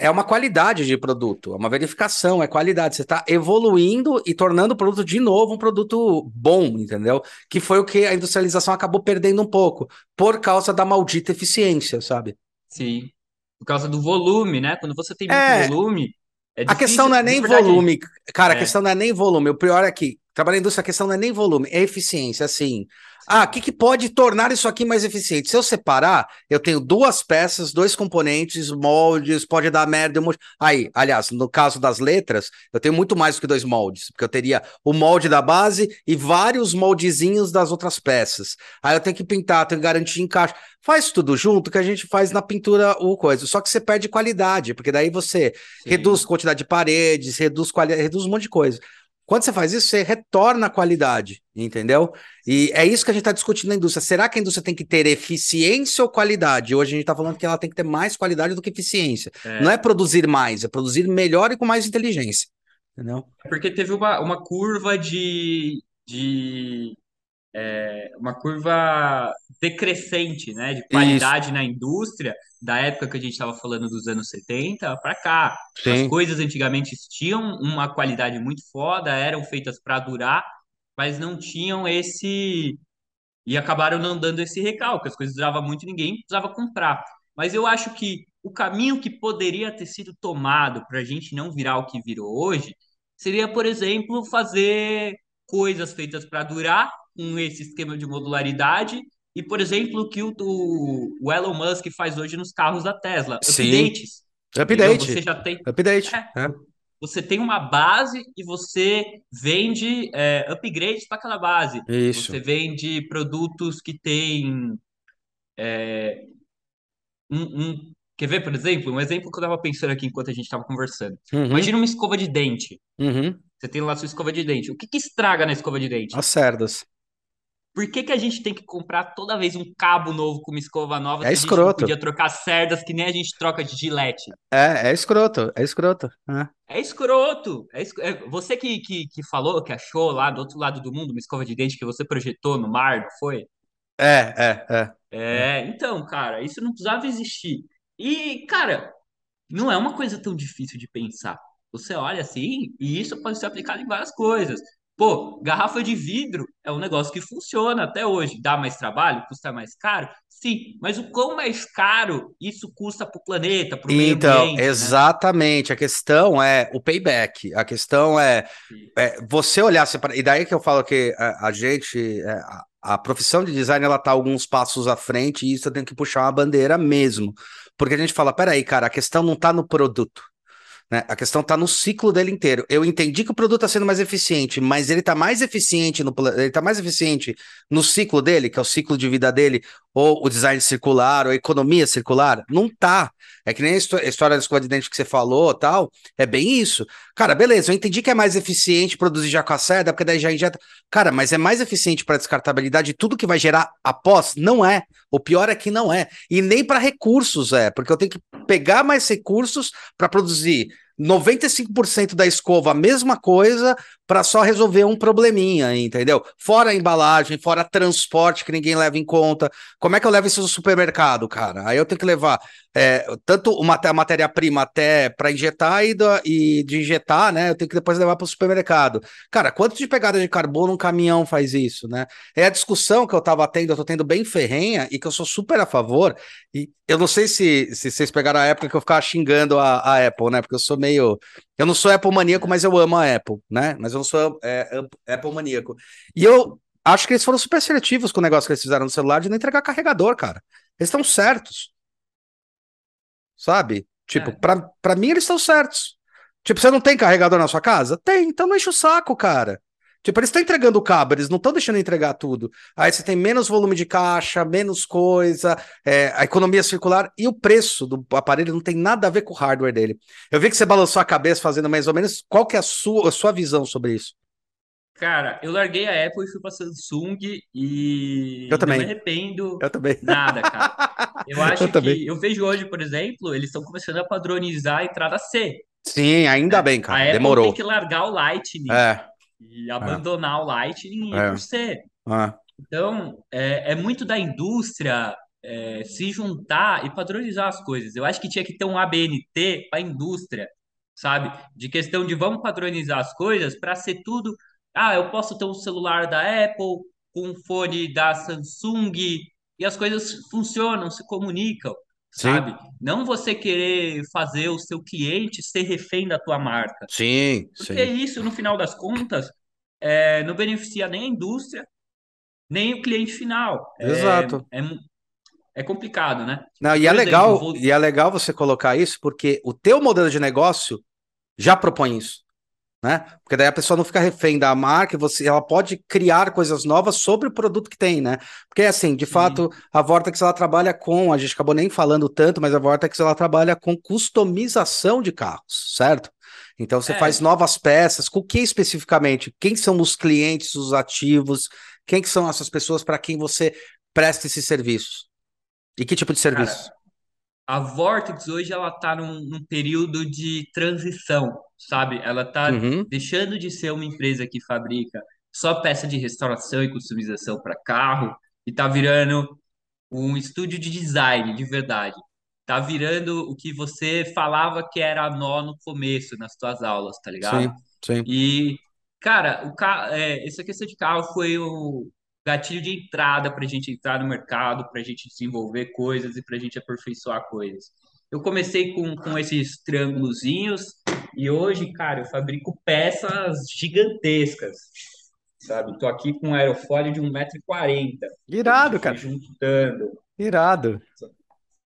é uma qualidade de produto, é uma verificação, é qualidade. Você está evoluindo e tornando o produto de novo um produto bom, entendeu? Que foi o que a industrialização acabou perdendo um pouco, por causa da maldita eficiência, sabe? Sim. Por causa do volume, né? Quando você tem muito É, volume, é A questão não é nem volume, cara, a é. questão não é nem volume. O pior é que trabalhar na indústria, a questão não é nem volume, é eficiência. Assim, ah, o que, que pode tornar isso aqui mais eficiente? Se eu separar, eu tenho duas peças, dois componentes, moldes, pode dar merda. um monte- Aí, aliás, no caso das letras, eu tenho muito mais do que dois moldes, porque eu teria o molde da base e vários moldezinhos das outras peças. Aí eu tenho que pintar, tenho que garantir encaixe. Faz tudo junto que a gente faz na pintura o coisa. Só que você perde qualidade, porque daí você reduz Sim. quantidade de paredes, reduz qualidade, reduz um monte de coisa. Quando você faz isso, você retorna a qualidade, entendeu? E é isso que a gente está discutindo na indústria. Será que a indústria tem que ter eficiência ou qualidade? Hoje a gente está falando que ela tem que ter mais qualidade do que eficiência. Não É. é produzir mais, é produzir melhor e com mais inteligência. Entendeu? Porque teve uma, uma curva de, de é, uma curva decrescente, né, de Isso, qualidade na indústria da época que a gente estava falando dos anos 70 para cá. As sim. coisas antigamente tinham uma qualidade muito foda, eram feitas para durar, mas não tinham esse e acabaram não dando esse recalque. As coisas duravam muito, ninguém precisava comprar. Mas eu acho que o caminho que poderia ter sido tomado para a gente não virar o que virou hoje seria, por exemplo, fazer coisas feitas para durar com esse esquema de modularidade e, por exemplo, o que o, o, o Elon Musk faz hoje nos carros da Tesla, Sim. updates. Entendeu? Você Update. já tem, Update. é, É. você tem uma base e você vende é, upgrades para aquela base. Isso. Você vende produtos que têm um, um- Quer ver, por exemplo? Um exemplo que eu estava pensando aqui enquanto a gente estava conversando. Uhum, Imagina uma escova de dente. uhum. Você tem lá sua escova de dente. O que, que estraga na escova de dente? As cerdas. Por que, que a gente tem que comprar toda vez um cabo novo com uma escova nova É se a gente escroto. podia trocar cerdas que nem a gente troca de gilete? É, é escroto, é escroto. É. É escroto. É escro- é- Você que, que, que falou, que achou lá do outro lado do mundo uma escova de dente que você projetou no mar, não foi? É, é, é. É, então, cara, isso não precisava existir. E, cara, não é uma coisa tão difícil de pensar. Você olha assim, e isso pode ser aplicado em várias coisas. Pô, garrafa de vidro é um negócio que funciona até hoje. Dá mais trabalho? Custa mais caro? Sim, mas o quão mais caro isso custa para o planeta, para o meio Então, ambiente, né? exatamente. A questão é o payback. A questão é, é você olhar. separa- E daí que eu falo que a, a gente, é, a, a profissão de design, ela tá alguns passos à frente e isso eu tenho que puxar uma bandeira mesmo. Porque a gente fala, peraí, cara, a questão não tá no produto. Né? A questão está no ciclo dele inteiro. Eu entendi que o produto está sendo mais eficiente, mas ele está mais eficiente no ele tá mais eficiente no ciclo dele, que é o ciclo de vida dele, ou o design circular, ou a economia circular. Não tá. É que nem a histó- a história da escova de dente que você falou, tal. É bem isso. Cara, beleza, eu entendi que é mais eficiente produzir já com a seda, porque daí já injeta. Cara, mas é mais eficiente para descartabilidade tudo que vai gerar após? Não é. O pior é que não é. E nem para recursos é, porque eu tenho que pegar mais recursos para produzir 95% da escova, a mesma coisa, para só resolver um probleminha, entendeu? Fora a embalagem, fora transporte que ninguém leva em conta. Como é que eu levo isso no supermercado, cara? Aí eu tenho que levar é, tanto uma, a matéria-prima até para injetar e, da- e de injetar, né? Eu tenho que depois levar para o supermercado. Cara, quanto de pegada de carbono um caminhão faz isso, né? É a discussão que eu tava tendo, eu tô tendo bem ferrenha e que eu sou super a favor. E eu não sei se, se vocês pegaram a época que eu ficava xingando a, a Apple, né? Porque eu sou meio. Eu não sou Apple maníaco, mas eu amo a Apple, né? Mas eu não sou é, Apple maníaco. E eu acho que eles foram super seletivos com o negócio que eles fizeram no celular de não entregar carregador, cara. Eles estão certos. Sabe? Tipo, É. pra, pra mim eles estão certos. Tipo, você não tem carregador na sua casa? Tem, então não enche o saco, cara. Tipo, eles estão entregando o cabo, eles não estão deixando entregar tudo. Aí você tem menos volume de caixa, menos coisa, é, a economia circular e o preço do aparelho não tem nada a ver com o hardware dele. Eu vi que você balançou a cabeça fazendo mais ou menos. Qual que é a sua, a sua visão sobre isso? Cara, eu larguei a Apple e fui pra Samsung e Eu não me também. arrependo Eu também. nada, cara. [LAUGHS] Eu acho Eu também. que eu vejo hoje, por exemplo, eles estão começando a padronizar a entrada C. Sim, ainda né? bem, A cara. Apple Demorou. tem que largar o Lightning É, e abandonar o Lightning e É. por C. é. Então, é, é muito da indústria é, se juntar e padronizar as coisas. Eu acho que tinha que ter um ABNT para a indústria, sabe? De questão de vamos padronizar as coisas para ser tudo. Ah, eu posso ter um celular da Apple com um fone da Samsung e as coisas funcionam, se comunicam, Sim, sabe? Não você querer fazer o seu cliente ser refém da tua marca. sim, Porque sim. isso, no final das contas, é, não beneficia nem a indústria nem o cliente final. É, Exato. é, mu- é complicado, né? Não, e Por é exemplo, legal, vou- e é legal você colocar isso, porque o teu modelo de negócio já propõe isso, né? Porque daí a pessoa não fica refém da marca, você, ela pode criar coisas novas sobre o produto que tem, né? Porque assim, de Sim. fato, a Vortex ela trabalha com, a gente acabou nem falando tanto, mas a Vortex ela trabalha com customização de carros, certo? Então você É. faz novas peças, com o que especificamente? Quem são os clientes, os ativos? Quem que são essas pessoas para quem você presta esses serviços? E que tipo de Cara, serviço? A Vortex hoje ela tá num, num período de transição, sabe? Ela tá Uhum. deixando de ser uma empresa que fabrica só peça de restauração e customização para carro e tá virando um estúdio de design de verdade. Tá virando o que você falava que era nó no começo nas suas aulas, tá ligado? Sim, sim. E, cara, o ca... é, essa questão de carro foi o gatilho de entrada para a gente entrar no mercado, para a gente desenvolver coisas e para a gente aperfeiçoar coisas. Eu comecei com, com esses triângulozinhos e hoje, cara, eu fabrico peças gigantescas, sabe? Tô aqui com um aerofólio de 1,40m. Irado, cara. juntando. Irado.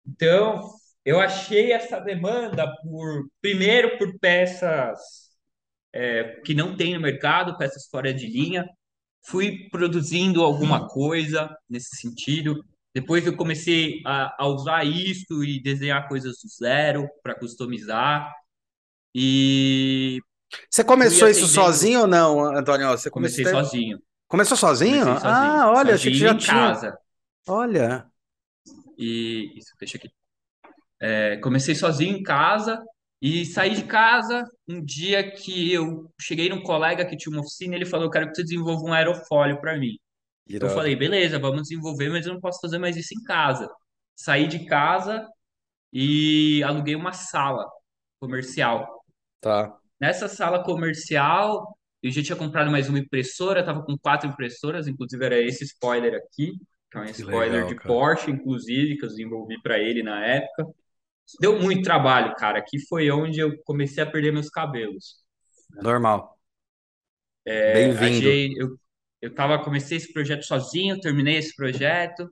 Então, eu achei essa demanda por, primeiro, por peças é, que não tem no mercado, peças fora de linha. Fui produzindo alguma coisa nesse sentido. Depois eu comecei a, a usar isso e desenhar coisas do zero para customizar. E Você começou isso sozinho ou não, Antônio? Você comecei sozinho. Começou sozinho? Comecei sozinho. Ah, olha, achei que Sozinho já em tinha. casa. Olha, E isso, deixa aqui. É, comecei sozinho em casa e saí de casa um dia que eu cheguei num colega que tinha uma oficina, ele falou, eu quero que você desenvolva um aerofólio para mim. Eu falei, beleza, vamos desenvolver, mas eu não posso fazer mais isso em casa. Saí de casa e aluguei uma sala comercial. Tá. Nessa sala comercial, eu já tinha comprado mais uma impressora, estava com quatro impressoras, inclusive era esse spoiler aqui, que é um Que spoiler legal, de cara. Porsche, inclusive, que eu desenvolvi para ele na época. Deu muito trabalho, cara. Aqui foi onde eu comecei a perder meus cabelos. Normal. É, Bem-vindo. eu, eu tava, comecei esse projeto sozinho, terminei esse projeto.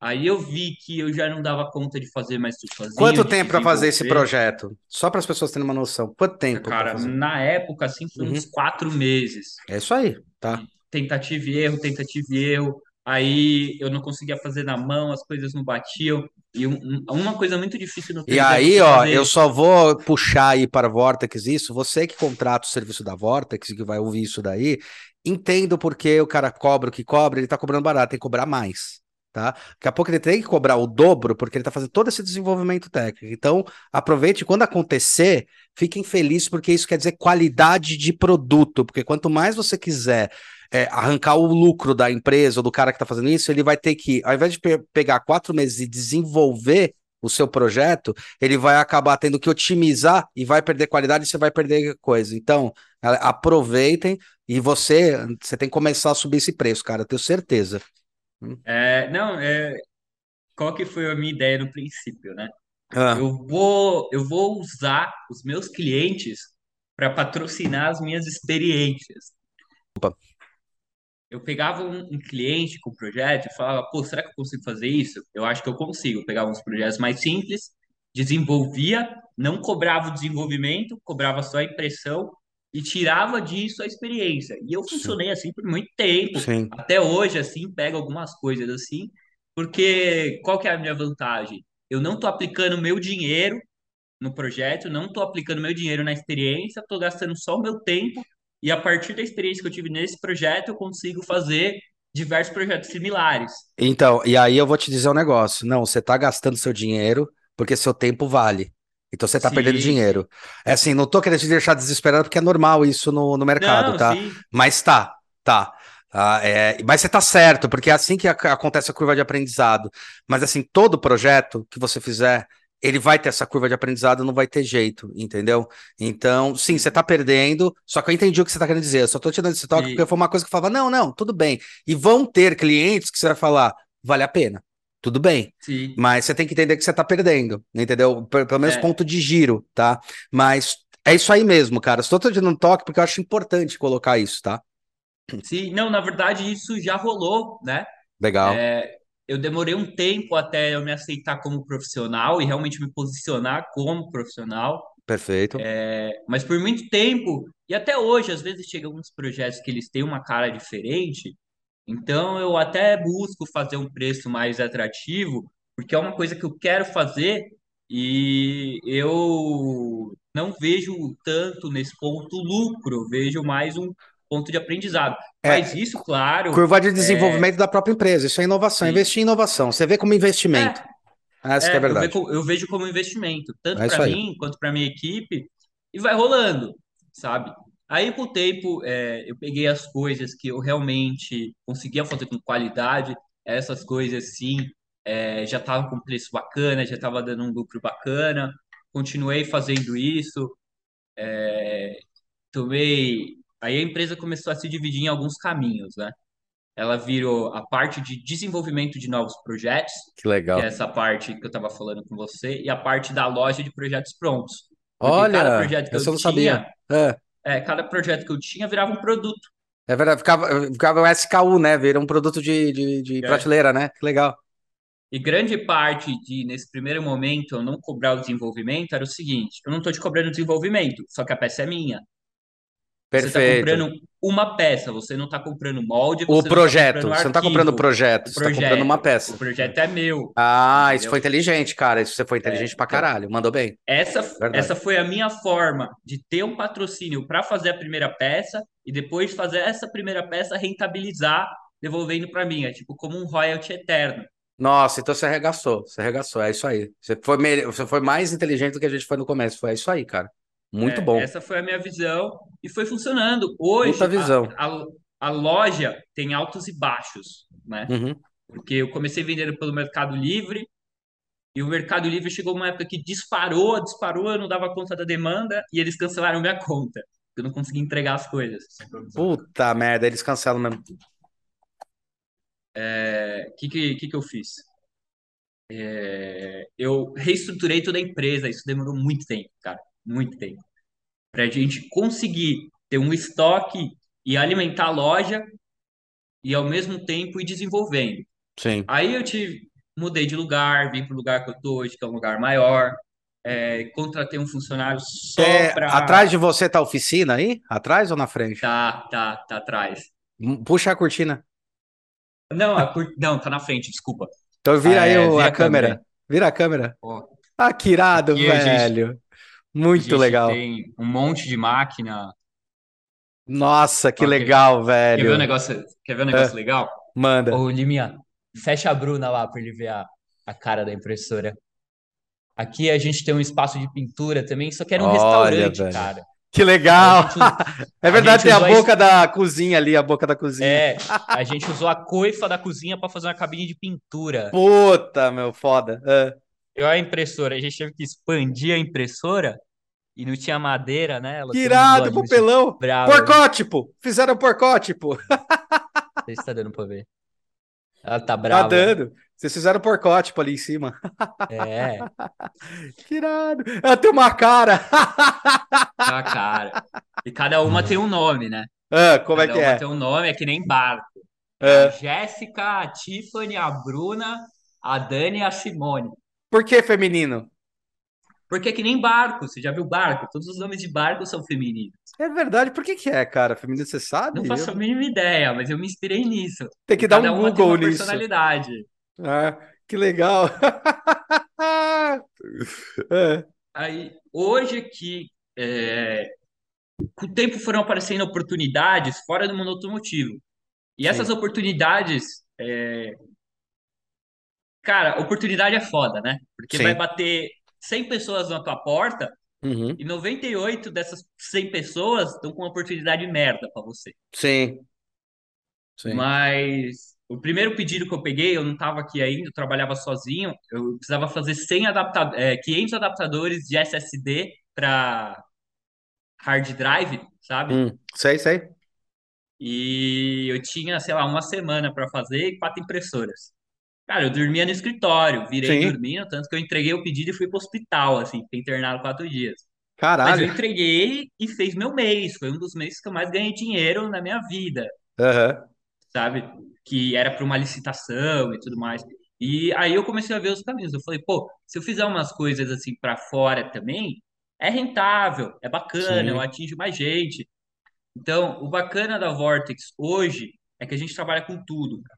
Aí eu vi que eu já não dava conta de fazer mais tudo sozinho, Quanto tempo para fazer esse projeto? Só para as pessoas terem uma noção. Quanto tempo Cara, na época, assim, foi Uhum. uns quatro meses. É isso aí, tá? Tentativa e erro, tentativa e erro. Aí eu não conseguia fazer na mão, as coisas não batiam. E um- um- uma coisa muito difícil no E 3D é aí, ó, fazer. eu só vou puxar aí para a Vortex isso. Você que contrata o serviço da Vortex, que vai ouvir isso daí, entendo porque o cara cobra o que cobra, ele tá cobrando barato, tem que cobrar mais, tá? Daqui a pouco ele tem que cobrar o dobro, porque ele tá fazendo todo esse desenvolvimento técnico. Então, aproveite quando acontecer, fiquem felizes, porque isso quer dizer qualidade de produto, porque quanto mais você quiser é, arrancar o lucro da empresa ou do cara que tá fazendo isso, ele vai ter que, ao invés de pe- pegar quatro meses e desenvolver o seu projeto, ele vai acabar tendo que otimizar e vai perder qualidade e você vai perder coisa. Então, aproveitem e você, você tem que começar a subir esse preço, cara, tenho certeza. É, não, é, qual que foi a minha ideia no princípio, né? Ah, Eu vou, eu vou usar os meus clientes para patrocinar as minhas experiências. Opa. Eu pegava um, um cliente com projeto e falava, pô, será que eu consigo fazer isso? Eu acho que eu consigo. Eu pegava uns projetos mais simples, desenvolvia, não cobrava o desenvolvimento, cobrava só a impressão e tirava disso a experiência. E eu sim, funcionei assim por muito tempo. sim. Até hoje, assim, pego algumas coisas assim, porque qual que é a minha vantagem? Eu não estou aplicando meu dinheiro no projeto, não estou aplicando meu dinheiro na experiência, estou gastando só o meu tempo e a partir da experiência que eu tive nesse projeto, eu consigo fazer diversos projetos similares. Então, e aí eu vou te dizer um negócio. Não, você tá gastando seu dinheiro porque seu tempo vale. Então você tá perdendo dinheiro. É assim, não tô querendo te deixar desesperado porque é normal isso no, no mercado, Não, tá? sim, Mas tá, tá. Ah, é, mas você tá certo, porque é assim que ac- acontece a curva de aprendizado. Mas assim, todo projeto que você fizer, ele vai ter essa curva de aprendizado, não vai ter jeito, entendeu? Então, sim, você tá perdendo, só que eu entendi o que você tá querendo dizer. Eu só tô te dando esse toque porque sim, foi uma coisa que eu falava, não, não, tudo bem. E vão ter clientes que você vai falar, vale a pena, tudo bem. sim. Mas você tem que entender que você tá perdendo, entendeu? Pe- Pelo menos É, ponto de giro, tá? Mas é isso aí mesmo, cara. Só tô te dando um toque porque eu acho importante colocar isso, tá? sim. Não, na verdade, isso já rolou, né? Legal, É, eu demorei um tempo até eu me aceitar como profissional e realmente me posicionar como profissional. perfeito. É, mas por muito tempo, e até hoje, às vezes chegam alguns projetos que eles têm uma cara diferente, então eu até busco fazer um preço mais atrativo, porque é uma coisa que eu quero fazer e eu não vejo tanto nesse ponto lucro, vejo mais um ponto de aprendizado. Mas É, isso, claro, curva de é, desenvolvimento da própria empresa, isso é inovação, sim. investir em inovação. Você vê como investimento. É, Essa é a É, eu, ve- verdade. co- eu vejo como investimento, tanto É para mim quanto para minha equipe, e vai rolando, sabe? Aí, com o tempo, é, eu peguei as coisas que eu realmente conseguia fazer com qualidade, essas coisas, sim, é, já estavam com preço bacana, já estava dando um lucro bacana, continuei fazendo isso, é, tomei. Aí a empresa começou a se dividir em alguns caminhos, né? Ela virou a parte de desenvolvimento de novos projetos, Que que é legal. essa parte que eu estava falando com você, e a parte da loja de projetos prontos. Porque cada Olha, projeto que eu eu não sabia. tinha, É, é, cada projeto que eu tinha virava um produto. é verdade, ficava, ficava o SKU, né? Vira um produto de, de, de É. prateleira, né? Que legal. E grande parte de, nesse primeiro momento, eu não cobrar o desenvolvimento era o seguinte: eu não estou te cobrando desenvolvimento, só que a peça é minha. Você está Perfeito. comprando uma peça, você não está comprando molde, O projeto, não você não está tá comprando o comprando projeto, você tá comprando uma peça. O projeto é meu. Ah, isso entendeu? foi inteligente, cara. Isso você foi inteligente pra então, caralho. Mandou bem. Essa, Verdade. essa foi a minha forma de ter um patrocínio para fazer a primeira peça e depois fazer essa primeira peça rentabilizar, devolvendo para mim. É tipo como um royalty eterno. Nossa, então você arregaçou, você arregaçou, é isso aí. Você foi, me... você foi mais inteligente do que a gente foi no começo, foi isso aí, cara. Muito É, bom. essa foi a minha visão e foi funcionando. Hoje, a, a, a loja tem altos e baixos, né? Uhum. Porque eu comecei vendendo pelo Mercado Livre e o Mercado Livre chegou uma época que disparou, disparou, eu não dava conta da demanda e eles cancelaram minha conta. Eu não consegui entregar as coisas. Puta merda, eles cancelam mesmo. O é, que, que, que, que eu fiz? É, eu reestruturei toda a empresa, isso demorou muito tempo, cara, muito tempo. Para a gente conseguir ter um estoque e alimentar a loja e ao mesmo tempo ir desenvolvendo. Sim. Aí eu tive, mudei de lugar, vim para o lugar que eu tô hoje, que é um lugar maior. É, contratei um funcionário só É, para. atrás de você tá a oficina aí? Atrás ou na frente? Tá, tá, tá atrás. Hum, Puxa a cortina. Não, a cur... não, tá na frente, desculpa. Então vira aí É, o- vira a câmera câmera. Vira a câmera. Ó, Ah, que irado, gente- velho. a Muito legal. tem um monte de máquina. Nossa, que legal, Quer ver um velho. negócio, quer ver um negócio legal? Manda. Ô, Liminha, fecha a Bruna lá pra ele ver a, a cara da impressora. Aqui a gente tem um espaço de pintura também, só que era um Olha, restaurante, velho. cara. Que legal. A gente- [LAUGHS] É a verdade, gente tem a usou a boca da cozinha ali, a boca da cozinha. É, a gente usou a coifa da cozinha pra fazer uma cabine de pintura. Puta, meu, foda. É. E a impressora, a gente teve que expandir a impressora e não tinha madeira, né? Ela Que tem irado, papelão. bravos. Porcótipo. Fizeram porcótipo. Não sei se tá dando pra ver. Ela tá Tá brava. dando. Vocês fizeram porcótipo ali em cima. É. Que irado. Ela tem uma cara. Tá, cara. E cada uma tem um nome, né? Ah, como é Cada que uma é? tem um nome, é que nem barco. A É. Jéssica, a Tiffany, a Bruna, a Dani e a Simone. Por que feminino? Porque é que nem barco, você já viu barco? Todos os nomes de barco são femininos. É verdade, por que que é, cara? Feminino, você sabe? Não faço Eu- a mínima ideia, mas eu me inspirei nisso. Tem que dar um uma tem Google uma nisso. personalidade. Ah, que legal. [LAUGHS] É. Aí, hoje que é, com o tempo foram aparecendo oportunidades fora do mundo automotivo. E Sim. essas oportunidades, é, cara, oportunidade é foda, né? Porque Sim. vai bater 100 pessoas na tua porta Uhum. e 98 dessas 100 pessoas estão com uma oportunidade merda pra você. Sim. Sim. Mas o primeiro pedido que eu peguei, eu não estava aqui ainda, eu trabalhava sozinho, eu precisava fazer 100 adapta é, 500 adaptadores de SSD para hard drive, sabe? Hum, sei, sei. E eu tinha, sei lá, uma semana para fazer e quatro impressoras. Cara, eu dormia no escritório, virei Sim. dormindo, tanto que eu entreguei o pedido e fui pro hospital, assim, fiquei internado quatro dias. Mas eu Caralho. entreguei e fez meu mês, foi um dos meses que eu mais ganhei dinheiro na minha vida. Aham. sabe? Que era para uma licitação e tudo mais. E aí eu comecei a ver os caminhos. Eu falei, pô, se eu fizer umas coisas assim para fora também, é rentável, é bacana, eu Sim. atinjo mais gente. Então, o bacana da Vortex hoje é que a gente trabalha com tudo. cara.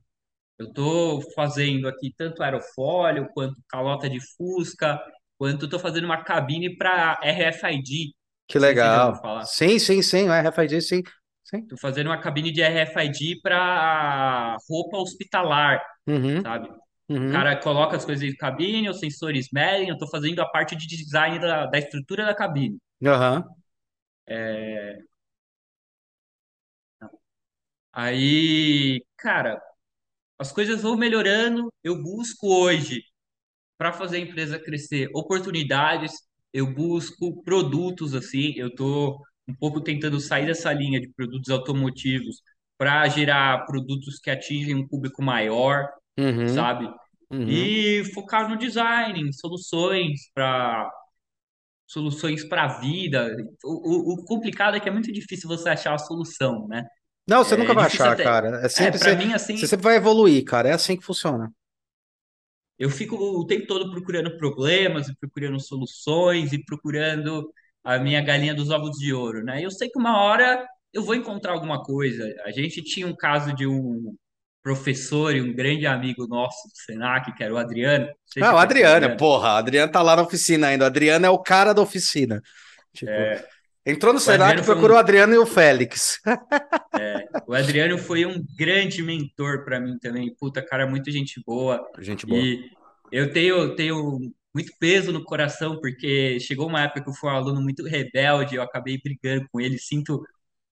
Eu tô fazendo aqui tanto aerofólio, quanto calota de fusca, quanto tô fazendo uma cabine para RFID. Que legal. Sim, sim, sim. O RFID, sim. Tô fazendo uma cabine de RFID para roupa hospitalar, Uhum. sabe? O Uhum. cara coloca as coisas em cabine, os sensores medem, eu tô fazendo a parte de design da, da estrutura da cabine. Aham. Aí, cara, as coisas vão melhorando. Eu busco hoje, para fazer a empresa crescer, oportunidades, eu busco produtos assim. Eu tô um pouco tentando sair dessa linha de produtos automotivos para gerar produtos que atingem um público maior, Uhum. sabe? Uhum. E focar no design, em soluções para soluções para a vida. O, o, o complicado é que é muito difícil você achar a solução, né? Não, você É nunca vai achar, até. cara. É É, sempre para você, mim, assim, você sempre vai evoluir, cara. É assim que funciona. eu fico o tempo todo procurando problemas procurando soluções e procurando a minha galinha dos ovos de ouro, né? Eu sei que uma hora eu vou encontrar alguma coisa. A gente tinha um caso de um professor e um grande amigo nosso do Senac, que era o Adriano. Não se Ah, o Adriano, Adriano. porra, o Adriano tá lá na oficina ainda. O Adriano é o cara da oficina. Tipo, entrou no Senac, um- procurou o Adriano e o Félix. [LAUGHS] O Adriano foi um grande mentor para mim também. Puta, cara, muito gente boa. Gente boa. E eu tenho, tenho muito peso no coração, porque chegou uma época que eu fui um aluno muito rebelde, eu acabei brigando com ele. Sinto,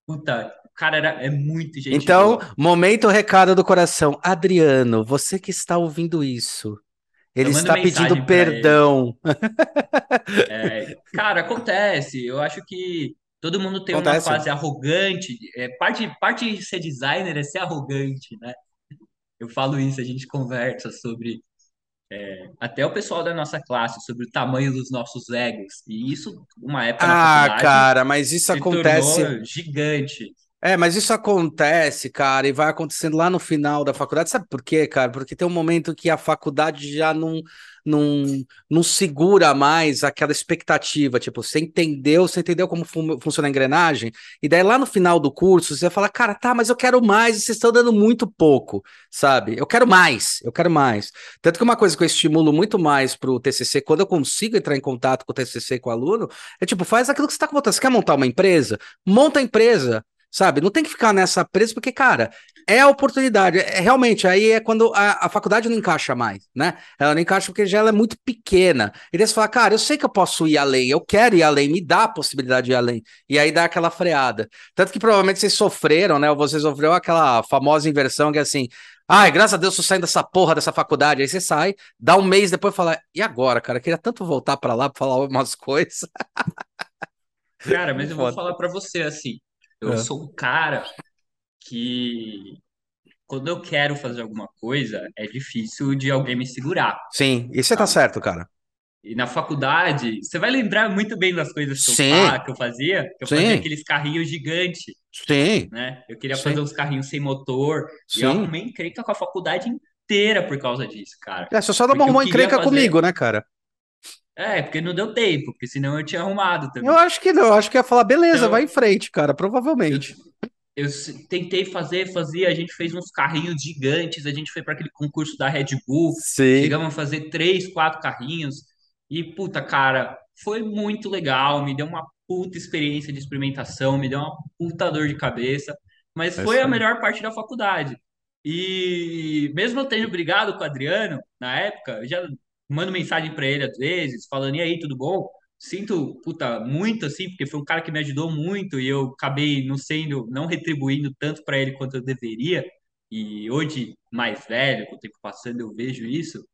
puta, o cara era, é muito gente Então, boa. momento recado do coração. Adriano, você que está ouvindo isso, ele está pedindo ele. perdão. [LAUGHS] É, cara, acontece. Eu acho que todo mundo tem uma Acontece. fase arrogante. É, parte, parte de ser designer é ser arrogante, né? Eu falo isso, a gente conversa sobre é, até o pessoal da nossa classe, sobre o tamanho dos nossos egos. E isso, uma época Ah, cara, mas isso acontece. gigante. É, mas isso acontece, cara, e vai acontecendo lá no final da faculdade. Sabe por quê, cara? Porque tem um momento que a faculdade já não, não, não segura mais aquela expectativa. Tipo, você entendeu, você entendeu como fun- funciona a engrenagem, e daí lá no final do curso você vai falar, cara, tá, mas eu quero mais, e vocês estão dando muito pouco, sabe? Eu quero mais, eu quero mais. Tanto que uma coisa que eu estimulo muito mais pro TCC, quando eu consigo entrar em contato com o TCC com o aluno, é tipo, faz aquilo que você tá com vontade. Você quer montar uma empresa? Monta a empresa. Sabe? Não tem que ficar nessa presa, porque, cara, é a oportunidade. É, realmente, aí é quando a, a faculdade não encaixa mais, né? Ela não encaixa porque já ela é muito pequena. E daí você fala, cara, eu sei que eu posso ir além, eu quero ir além, me dá a possibilidade de ir além. E aí dá aquela freada. Tanto que provavelmente vocês sofreram, né? Ou vocês sofreram aquela famosa inversão que é assim. Ai, graças a Deus, tô saindo dessa porra dessa faculdade. Aí você sai, dá um mês depois e fala, e agora, cara? Eu queria tanto voltar pra lá pra falar umas [LAUGHS] coisas. Cara, mas eu vou falar pra você assim, eu É. sou um cara que quando eu quero fazer alguma coisa, é difícil de alguém me segurar. Sim, e você tá certo, cara. E na faculdade, você vai lembrar muito bem das coisas que eu, Sim. fa- que eu fazia, que eu Sim. fazia aqueles carrinhos gigantes, Sim, né? Eu queria Sim. fazer uns carrinhos sem motor, e eu sim. arrumei encrenca com a faculdade inteira por causa disso, cara. É, você só eu arrumou queria encrenca fazer- comigo, né, cara? É, porque não deu tempo, porque senão eu tinha arrumado também. Eu acho que não, eu acho que ia falar, beleza, Então- vai em frente, cara, provavelmente. Eu s- tentei fazer, fazia, a gente fez uns carrinhos gigantes, a gente foi para aquele concurso da Red Bull, Sim. chegamos a fazer três, quatro carrinhos, e puta, cara, foi muito legal, me deu uma puta experiência de experimentação, me deu uma puta dor de cabeça, mas É foi a melhor parte da faculdade. E mesmo eu tendo brigado com o Adriano na época, eu já mando mensagem para ele às vezes, falando, e aí, tudo bom? Sinto, puta, muito assim, porque foi um cara que me ajudou muito e eu acabei não sendo, não retribuindo tanto para ele quanto eu deveria. E hoje, mais velho, com o tempo passando, eu vejo isso.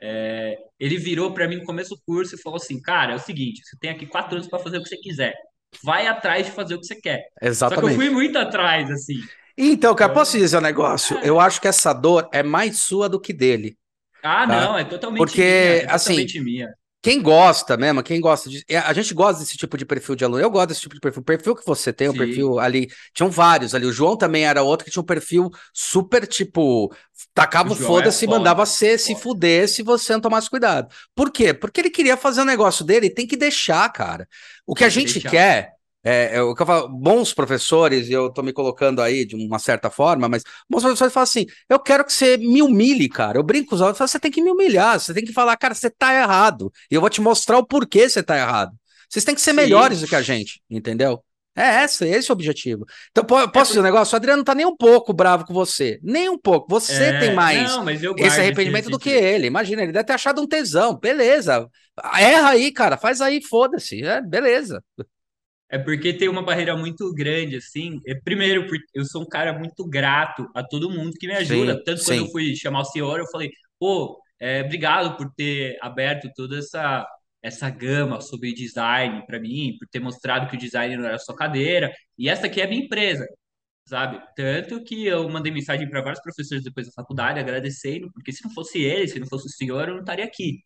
É, ele virou para mim no começo do curso e falou assim: Cara, é o seguinte, você tem aqui quatro anos para fazer o que você quiser. Vai atrás de fazer o que você quer. Só que eu Exatamente. fui muito atrás, assim. Então, cara, posso dizer um negócio? Eu acho que essa dor é mais sua do que dele. Ah, Tá. não, é totalmente Porque, minha, é assim, minha. Quem gosta mesmo, quem gosta de. é, A gente gosta desse tipo de perfil de aluno. Eu gosto desse tipo de perfil. O perfil que você tem, o Sim. perfil ali. Tinham vários ali. O João também era outro que tinha um perfil super, tipo. Tacava O o João foda-se e é foda, mandava você se fuder se você não tomasse cuidado. Por quê? Porque ele queria fazer o negócio dele e tem que deixar, cara. O que a Tem que gente deixar. quer. É, é o que eu falo, bons professores, e eu tô me colocando aí de uma certa forma, mas bons professores falam assim: eu quero que você me humilhe, cara. Eu brinco com os alunos, eu falo, você tem que me humilhar, você tem que falar, cara, você tá errado. E eu vou te mostrar o porquê você tá errado. Vocês têm que ser Sim. melhores do que a gente, entendeu? É esse, esse é o objetivo. Então, po- posso dizer um negócio? O Adriano não tá nem um pouco bravo com você. Nem um pouco. Você É, tem mais Não, eu esse arrependimento do que ele. Imagina, ele deve ter achado um tesão. Beleza. Erra aí, cara. Faz aí, foda-se. É, beleza. É porque tem uma barreira muito grande, assim. É, primeiro, eu sou um cara muito grato a todo mundo que me ajuda. Sim, Tanto quando sim. eu fui chamar o senhor, eu falei, pô, é, obrigado por ter aberto toda essa, essa gama sobre design para mim, por ter mostrado que o design não era só cadeira. E essa aqui é a minha empresa, sabe? Tanto que eu mandei mensagem para vários professores depois da faculdade, agradecendo, porque se não fosse ele, se não fosse o senhor, eu não estaria aqui.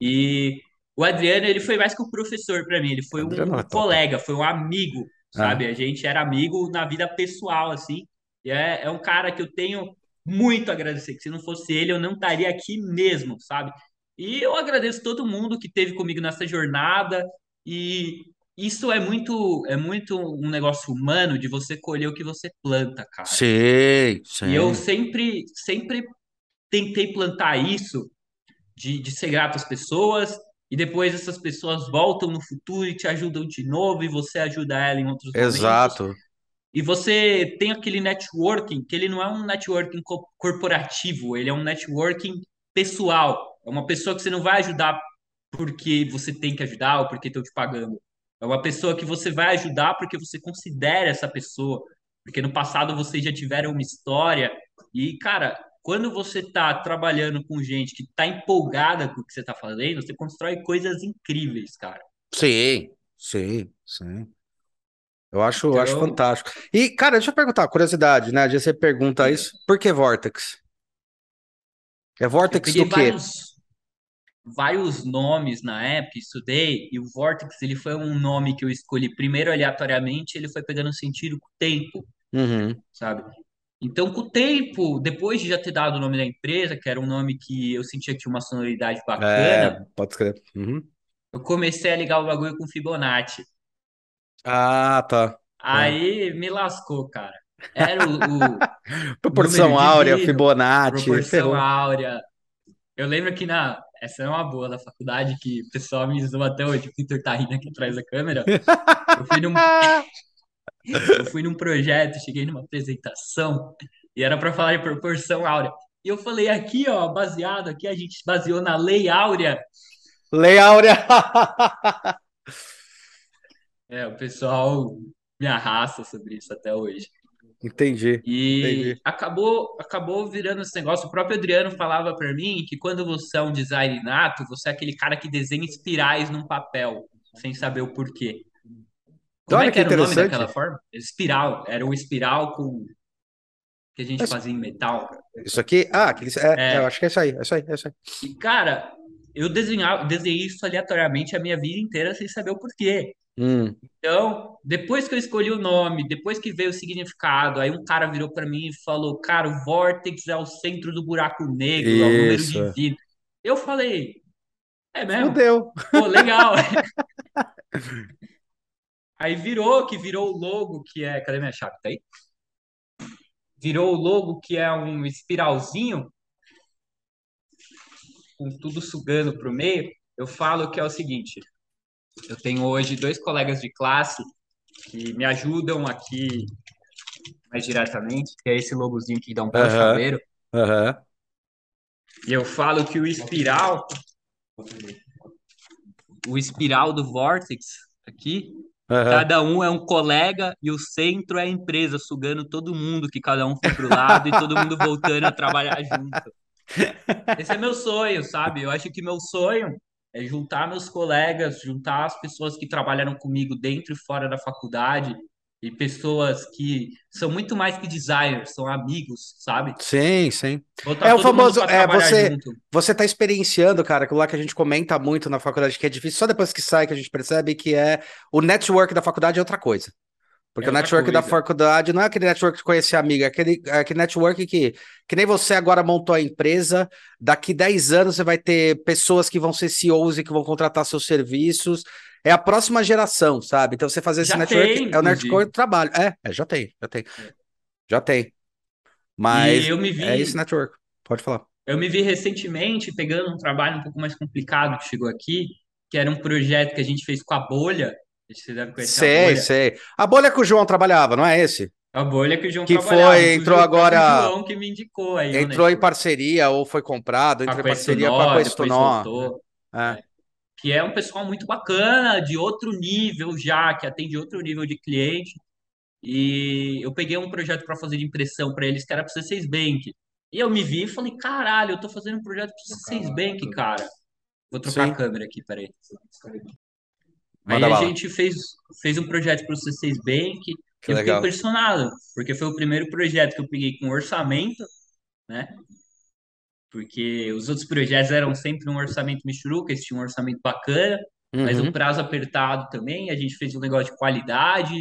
E o Adriano, ele foi mais que um professor para mim, ele foi Adriano um é colega, foi um amigo, Ah. sabe? A gente era amigo na vida pessoal, assim. E é, é um cara que eu tenho muito a agradecer, que se não fosse ele, eu não estaria aqui mesmo, sabe? E eu agradeço todo mundo que teve comigo nessa jornada. E isso é muito, é muito um negócio humano de você colher o que você planta, cara. Sim, E eu sempre, sempre tentei plantar isso de, de ser grato às pessoas, e depois essas pessoas voltam no futuro e te ajudam de novo, e você ajuda ela em outros momentos. Exato. E você tem aquele networking, que ele não é um networking co- corporativo, ele é um networking pessoal. É uma pessoa que você não vai ajudar porque você tem que ajudar ou porque estão te pagando. É uma pessoa que você vai ajudar porque você considera essa pessoa, porque no passado vocês já tiveram uma história. E, cara, quando você está trabalhando com gente que está empolgada com o que você está fazendo, você constrói coisas incríveis, cara. Sim, sim, sim. Eu acho, eu acho Então, fantástico. E, cara, deixa eu perguntar, curiosidade, né? Já você pergunta isso, por que Vortex? É Vortex do quê? vários vários nomes na época, estudei, e o Vortex ele foi um nome que eu escolhi primeiro aleatoriamente, ele foi pegando sentido com o tempo, Uhum. sabe? Então, com o tempo, depois de já ter dado o nome da empresa, que era um nome que eu sentia que tinha uma sonoridade É, bacana, pode escrever. Uhum. eu comecei a ligar o bagulho com Fibonacci. Ah, tá. tá. Aí me lascou, cara. Era o, o [LAUGHS] número Proporção áurea, divino, Fibonacci, proporção ferrou. áurea. Eu lembro que na. Essa é uma boa da faculdade que o pessoal me zoa até hoje. O Victor tá rindo aqui atrás da câmera. [LAUGHS] Eu fui num, eu fui num projeto, cheguei numa apresentação e era para falar de proporção áurea. E eu falei aqui, ó, baseado aqui, a gente baseou na Lei Áurea. Lei áurea. [LAUGHS] É, o pessoal me arrasta sobre isso até hoje. Entendi, E entendi. acabou, acabou virando esse negócio. O próprio Adriano falava para mim que quando você é um design nato, você é aquele cara que desenha espirais num papel, sem saber o porquê. Como é Olha que que era o nome daquela forma? Espiral. Era o espiral com que a gente Mas fazia em metal. isso aqui, ah, é, é, eu acho É, que é isso aí, é isso aí, é isso aí. e cara, eu desenhava, desenhei isso aleatoriamente a minha vida inteira sem saber o porquê. Hum, Então, depois que eu escolhi o nome, depois que veio o significado, aí um cara virou para mim e falou: Cara, o Vortex é o centro do buraco negro, é o número isso. divino. Eu falei: É mesmo? Fudeu. Pô, legal. [LAUGHS] Aí virou, que virou o logo, que é. Cadê minha chave? Tá aí? Virou o logo, que é um espiralzinho, com tudo sugando pro meio. Eu falo que é o seguinte: eu tenho hoje dois colegas de classe que me ajudam aqui mais diretamente, que é esse logozinho que dá um belo Aham, chaveiro. aham, E eu falo que o espiral, o espiral do Vortex aqui, aham. cada um é um colega e o centro é a empresa, sugando todo mundo, que cada um foi pro lado e todo mundo voltando a trabalhar junto. Esse é meu sonho, sabe? Eu acho que meu sonho é juntar meus colegas, juntar as pessoas que trabalharam comigo dentro e fora da faculdade e pessoas que são muito mais que designers, são amigos, sabe? Sim, sim. Botar É o famoso, é você, junto. você tá experienciando, cara, aquilo lá que a gente comenta muito na faculdade, que é difícil, só depois que sai que a gente percebe que é o network da faculdade é outra coisa. Porque É o network da coisa. faculdade não é aquele network de conhecer amiga, é aquele, é aquele network que, que nem você agora montou a empresa, daqui 10 anos você vai ter pessoas que vão ser CEOs e que vão contratar seus serviços. É a próxima geração, sabe? Então você fazer esse Já network tem, é o network do trabalho. É, é, já tem, já tem, É. já tem. Mas eu me é esse vi, network. Pode falar. eu me vi recentemente pegando um trabalho um pouco mais complicado que chegou aqui, que era um projeto que a gente fez com a Bolha. Você deve conhecer a Sei, Bolha. sei. A bolha que o João trabalhava, não é esse? A Bolha que o João Que foi, entrou agora, João que me indicou aí entrou em network. parceria ou foi comprado, Com a entrou em parceria com a Questonó, voltou. É. Que é um pessoal muito bacana, de outro nível já, que atende outro nível de cliente. E eu peguei um projeto para fazer de impressão para eles, que era para o C6 Bank. E eu me vi e falei, caralho, eu tô fazendo um projeto para o C6 Bank, cara. Vou trocar a Sim, câmera aqui, peraí. Aí a gente fez, fez um projeto para o C6 Bank Que eu fiquei legal. impressionado, porque foi o primeiro projeto que eu peguei com orçamento, né? Porque os outros projetos eram sempre um orçamento michuruca, esse tinha um orçamento bacana, mas um Uhum. prazo apertado também. A gente fez um negócio de qualidade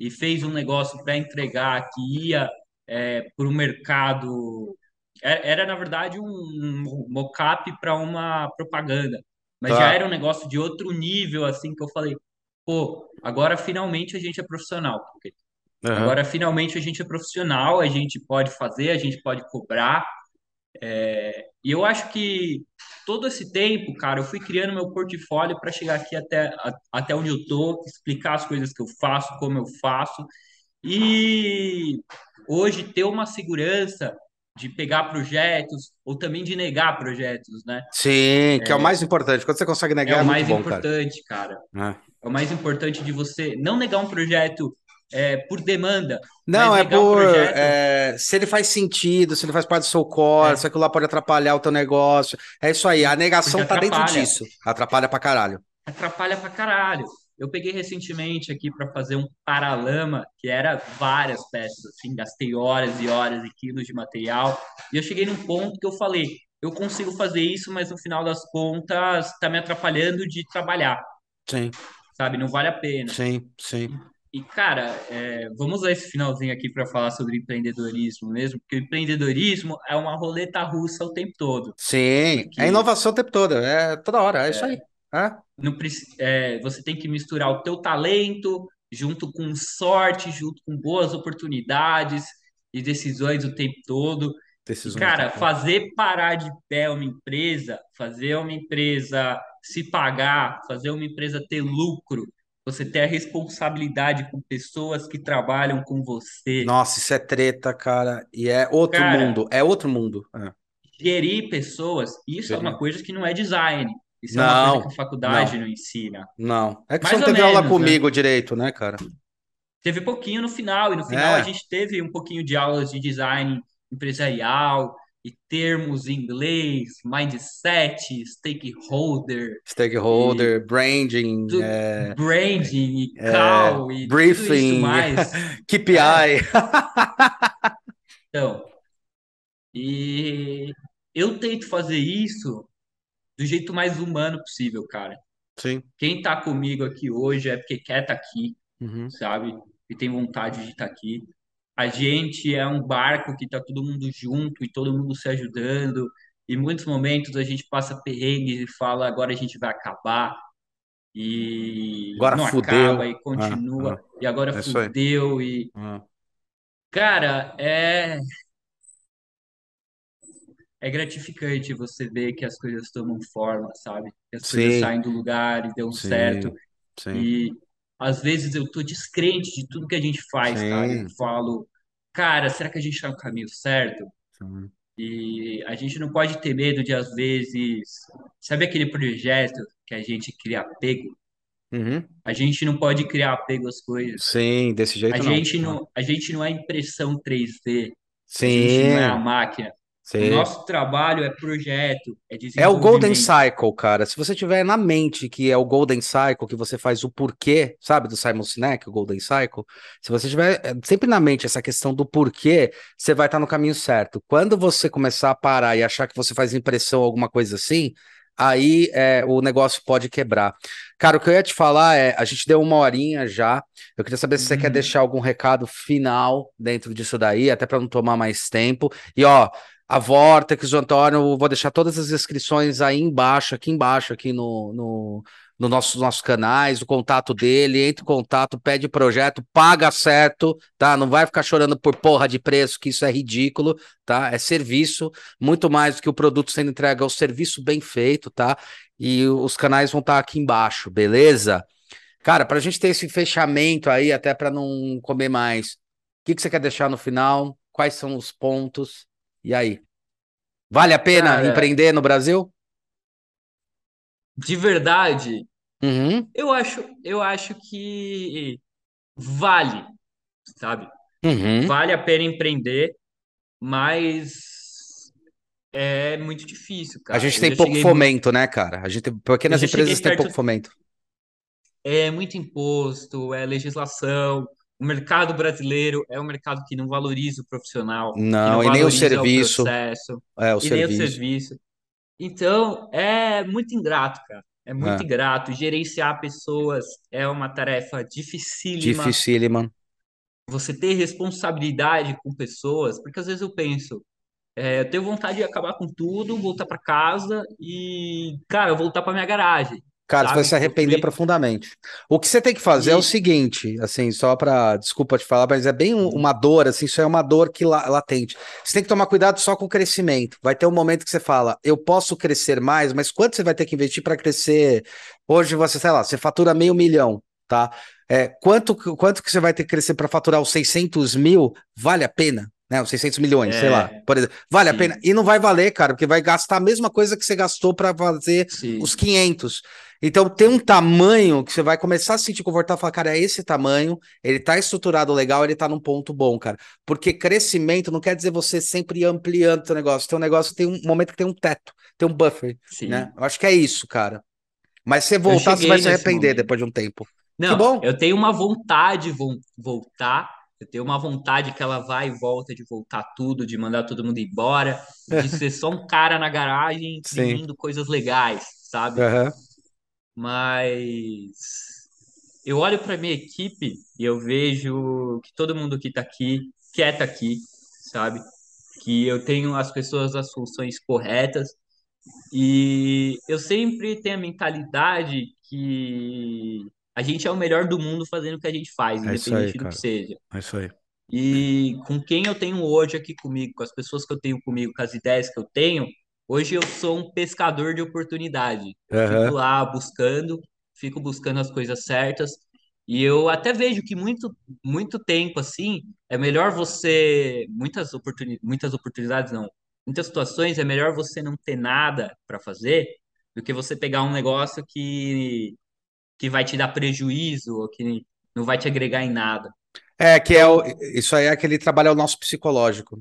e fez um negócio para entregar que ia é, para o mercado. Era, era, na verdade, um, mock-up para uma propaganda, mas já Tá. era um negócio de outro nível, assim, que eu falei, pô, agora finalmente a gente é profissional. porque Aham. Agora finalmente a gente é profissional, a gente pode fazer, a gente pode cobrar. E eu acho que todo esse tempo, cara, eu fui criando meu portfólio para chegar aqui até, a- até onde eu tô, explicar as coisas que eu faço, como eu faço. E hoje ter uma segurança de pegar projetos ou também de negar projetos, né? Sim, que é o mais importante. Quando você consegue É negar, é o muito mais bom, cara. importante, cara. É. É o mais importante de você não negar um projeto é, por demanda, Não, é um por. projeto. é, se ele faz sentido, se ele faz parte do seu core, É. se aquilo lá pode atrapalhar o teu negócio. É isso aí. A negação Porque tá dentro disso. Atrapalha pra caralho. atrapalha pra caralho. Eu peguei recentemente aqui para fazer um paralama, que era várias peças, assim, gastei horas e horas e quilos de material, e eu cheguei num ponto que eu falei, eu consigo fazer isso, mas no final das contas tá me atrapalhando de trabalhar, Sim, sabe? Não vale a pena. sim, sim. E, cara, é, vamos usar esse finalzinho aqui para falar sobre empreendedorismo mesmo, porque o empreendedorismo é uma roleta russa o tempo todo, Sim, é inovação o tempo todo. É toda hora. É isso aí. É. não é, você tem que misturar o teu talento junto com sorte, junto com boas oportunidades e decisões o tempo todo. E, Decisões. cara, fazer parar de pé uma empresa, fazer uma empresa se pagar, fazer uma empresa ter lucro, você ter a responsabilidade com pessoas que trabalham com você. Nossa, isso é treta, cara. E é outro Cara, mundo. É outro mundo. É. gerir pessoas, isso é uma Gerir. coisa que não é design. Isso é uma coisa que Não, a faculdade não, não ensina. não. É que você Mais não ou teve aula menos, né? comigo direito, né, cara? Teve pouquinho no final, e no final a É, gente teve um pouquinho de aulas de design empresarial e termos em inglês, mindset, stakeholder e stakeholder, branding, tu- é, branding e é, call e briefing, mais. [LAUGHS] KPI. É, então, e eu tento fazer isso do jeito mais humano possível, cara. Sim. Quem tá comigo aqui hoje é porque quer estar aqui, Uhum. sabe? E tem vontade de estar aqui. A gente é um barco que tá todo mundo junto e todo mundo se ajudando. Em muitos momentos a gente passa perrengues e fala, agora a gente vai acabar. E Agora não fudeu. acaba e Ah, continua. ah, E agora é fudeu. E, Ah. cara, é, é gratificante você ver que as coisas tomam forma, sabe? Que as coisas Sim, saem do lugar e dão certo. sim, sim, E às vezes eu tô descrente de tudo que a gente faz, cara. Eu sim, falo, cara, será que a gente tá no caminho certo? sim. E a gente não pode ter medo de, às vezes, sabe aquele projeto que a gente cria apego? Uhum. A gente não pode criar apego às coisas. Sim, desse A jeito não. gente Não. a gente não é impressão 3D. A gente não é a Sim, máquina. O sim. nosso trabalho é projeto, é É o Golden. Cycle, cara. Se você tiver na mente que é o Golden Cycle, que você faz o porquê, sabe, do Simon Sinek, o Golden Cycle, se você tiver é, sempre na mente essa questão do porquê, você vai estar no caminho certo. Quando você começar a parar e achar que você faz impressão alguma coisa assim, aí é, o negócio pode quebrar. Cara, o que eu ia te falar é, a gente deu uma horinha já. Eu queria saber se você quer Uhum. deixar algum recado final dentro disso daí, até para não tomar mais tempo. E ó, a Vortex, o Antônio, vou deixar todas as inscrições aí embaixo, aqui embaixo, aqui no, no, no nossos, nossos canais, o contato dele, entre em contato, pede projeto, paga certo, tá? Não vai ficar chorando por porra de preço, que isso é ridículo, tá? É serviço, muito mais do que o produto sendo entregue, é o serviço bem feito, tá? E os canais vão estar aqui embaixo, beleza? Cara, pra gente ter esse fechamento aí, até para não comer mais, o que que você quer deixar no final? Quais são os pontos? E aí? Vale a pena Cara, empreender no Brasil? de verdade, Uhum, eu acho, eu acho que vale, sabe? uhum. Vale a pena empreender, mas é muito difícil, A cara. gente Eu tem pouco cheguei muito, fomento, né, cara? A gente tem, pequenas empresas têm pouco perto, fomento. é muito imposto, é legislação. O mercado brasileiro é um mercado que não valoriza o profissional, não Não, e nem o valoriza o serviço, processo é, o e nem o serviço. serviço. Então, é muito ingrato, cara. É muito É, ingrato. Gerenciar pessoas é uma tarefa dificílima. dificílima. Você ter responsabilidade com pessoas, porque às vezes eu penso, é, eu tenho vontade de acabar com tudo, voltar para casa e, cara, voltar para minha garagem. Cara, você vai se arrepender profundamente. O que você tem que fazer é o E seguinte, assim, só para, desculpa te falar, mas é bem um- uma dor, assim, isso é uma dor que la- latente. Você tem que tomar cuidado só com o crescimento. Vai ter um momento que você fala, eu posso crescer mais, mas quanto você vai ter que investir para crescer? Hoje você, sei lá, você fatura meio milhão, tá? É, quanto, quanto que você vai ter que crescer para faturar os 600 mil? Vale a pena? Né, os 600 milhões, sei lá, é, por exemplo. Vale a pena? sim, E não vai valer, cara, porque vai gastar a mesma coisa que você gastou para fazer os sim. 500. Então tem um tamanho que você vai começar a se sentir confortável e falar, cara, é esse tamanho, ele tá estruturado legal, ele tá num ponto bom, cara. Porque crescimento não quer dizer você sempre ampliando seu negócio. Teu negócio tem um momento que tem um teto, tem um buffer, né? Sim. Eu acho que é isso, cara. Mas se você voltar, você vai se arrepender momento. depois de um tempo. Que Não, bom. eu tenho uma vontade de vo- voltar. Eu tenho uma vontade que ela vai e volta de voltar tudo, de mandar todo mundo embora, de [LAUGHS] ser só um cara na garagem imprimindo coisas legais, sabe? Aham. Mas eu olho para minha equipe e eu vejo que todo mundo que tá aqui quer tá aqui, sabe? Que eu tenho as pessoas as funções corretas e eu sempre tenho a mentalidade que a gente é o melhor do mundo fazendo o que a gente faz, É isso aí, independente do que seja. É isso aí. E com quem eu tenho hoje aqui comigo, com as pessoas que eu tenho comigo, com as ideias que eu tenho, hoje eu sou um pescador de oportunidade. Eu fico lá buscando, fico buscando as coisas certas. E eu até vejo que muito, muito tempo assim, é melhor você, muitas oportuni, muitas oportunidades não, muitas situações é melhor você não ter nada para fazer do que você pegar um negócio que, que vai te dar prejuízo ou que não vai te agregar em nada. É, que é o, isso aí é aquele trabalho é o nosso psicológico,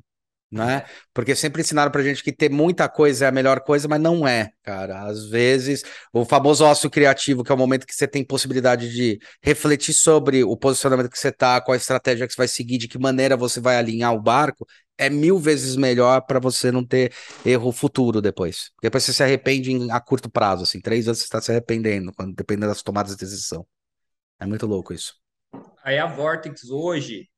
né? Porque sempre ensinaram pra gente que ter muita coisa é a melhor coisa, mas não é, cara. Às vezes, o famoso ócio criativo, que é o momento que você tem possibilidade de refletir sobre o posicionamento que você tá, qual a estratégia que você vai seguir, de que maneira você vai alinhar o barco, é mil vezes melhor para você não ter erro futuro depois. Depois você se arrepende em- a curto prazo, assim, três anos você está se arrependendo, quando, dependendo das tomadas de decisão. É muito louco isso. Aí a Vortex hoje,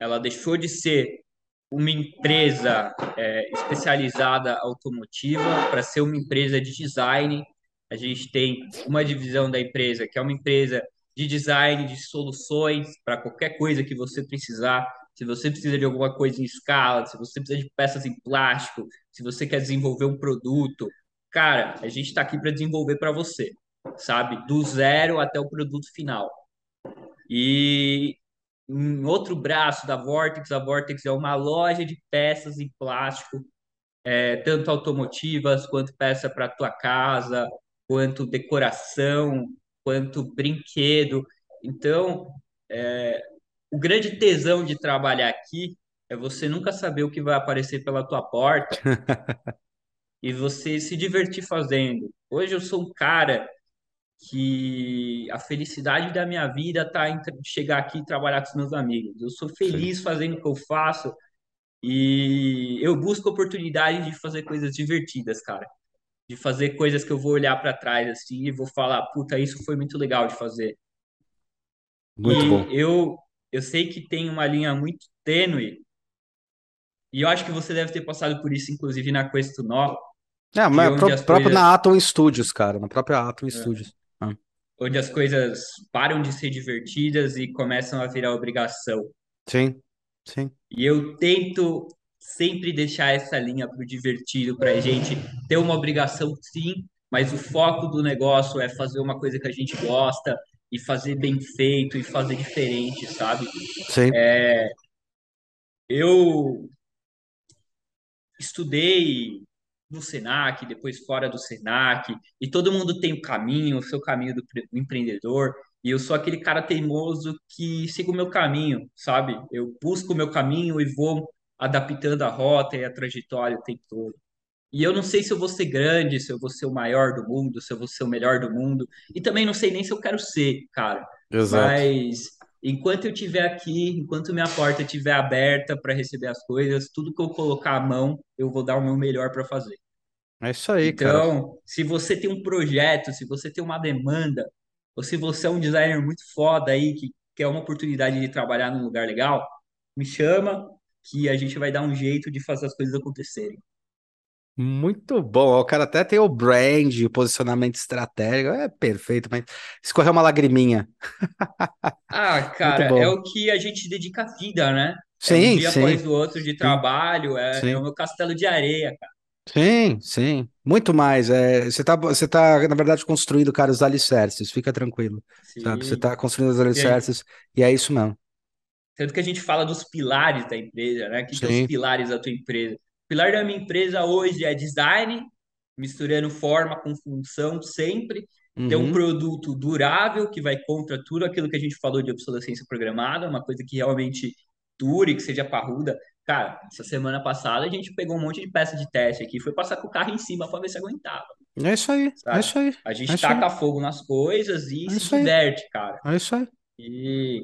ela deixou de ser uma empresa é, especializada automotiva para ser uma empresa de design. A gente tem uma divisão da empresa que é uma empresa de design de soluções para qualquer coisa que você precisar. Se você precisa de alguma coisa em escala, se você precisa de peças em plástico, se você quer desenvolver um produto, cara, a gente está aqui para desenvolver para você, sabe? Do zero até o produto final. E em outro braço da Vortex, a Vortex é uma loja de peças em plástico, é, tanto automotivas, quanto peça para tua casa, quanto decoração, quanto brinquedo. Então, é, o grande tesão de trabalhar aqui é você nunca saber o que vai aparecer pela tua porta [LAUGHS] e você se divertir fazendo. Hoje eu sou um cara que a felicidade da minha vida tá em chegar aqui e trabalhar com os meus amigos. Eu sou Sim. feliz fazendo o que eu faço e eu busco oportunidade de fazer coisas divertidas, cara. De fazer coisas que eu vou olhar para trás assim e vou falar, puta, isso foi muito legal de fazer. Muito bom. E eu eu sei que tem uma linha muito tênue e eu acho que você deve ter passado por isso inclusive na Questo Nó, É, mas as próprio coisas na Atom Studios, cara, na própria Atom Studios. Ah, onde as coisas param de ser divertidas e começam a virar obrigação. Sim, sim. E eu tento sempre deixar essa linha para o divertido, para a gente ter uma obrigação, sim, mas o foco do negócio é fazer uma coisa que a gente gosta e fazer bem feito e fazer diferente, sabe? Sim. Eu estudei no Senac, depois fora do Senac, e todo mundo tem o caminho, o seu caminho do pre- do empreendedor, e eu sou aquele cara teimoso que sigo o meu caminho, sabe? Eu busco o meu caminho e vou adaptando a rota e a trajetória o tempo todo. E eu não sei se eu vou ser grande, se eu vou ser o maior do mundo, se eu vou ser o melhor do mundo, e também não sei nem se eu quero ser, cara. Exato. Mas enquanto eu estiver aqui, enquanto minha porta estiver aberta para receber as coisas, tudo que eu colocar a mão, eu vou dar o meu melhor para fazer. É isso aí, cara. Então, se você tem um projeto, se você tem uma demanda, ou se você é um designer muito foda aí, que quer uma oportunidade de trabalhar num lugar legal, me chama que a gente vai dar um jeito de fazer as coisas acontecerem. Muito bom. O cara até tem o brand, o posicionamento estratégico. É perfeito, mas escorreu uma lagriminha. Ah, [LAUGHS] cara, é o que a gente dedica a vida, né? É um Sim, dia sim, após o outro de trabalho, é, sim. é o meu castelo de areia, cara. Sim, sim. Muito mais. É, você tá, você tá, na verdade, construindo, cara, os alicerces. Fica tranquilo, sabe? Você Sim. tá construindo os E alicerces e é isso mesmo. tanto que a gente fala dos pilares da empresa, né? Que que é os Sim. pilares da tua empresa? O pilar da minha empresa hoje é design, misturando forma com função sempre, ter um Uhum. produto durável que vai contra tudo aquilo que a gente falou de obsolescência programada, uma coisa que realmente dure, que seja parruda. Cara, essa semana passada a gente pegou um monte de peça de teste aqui, foi passar com o carro em cima para ver se aguentava, É isso aí, é sabe? isso aí, A é gente aí, taca fogo nas coisas e é se isso aí, diverte, cara. é isso aí. E,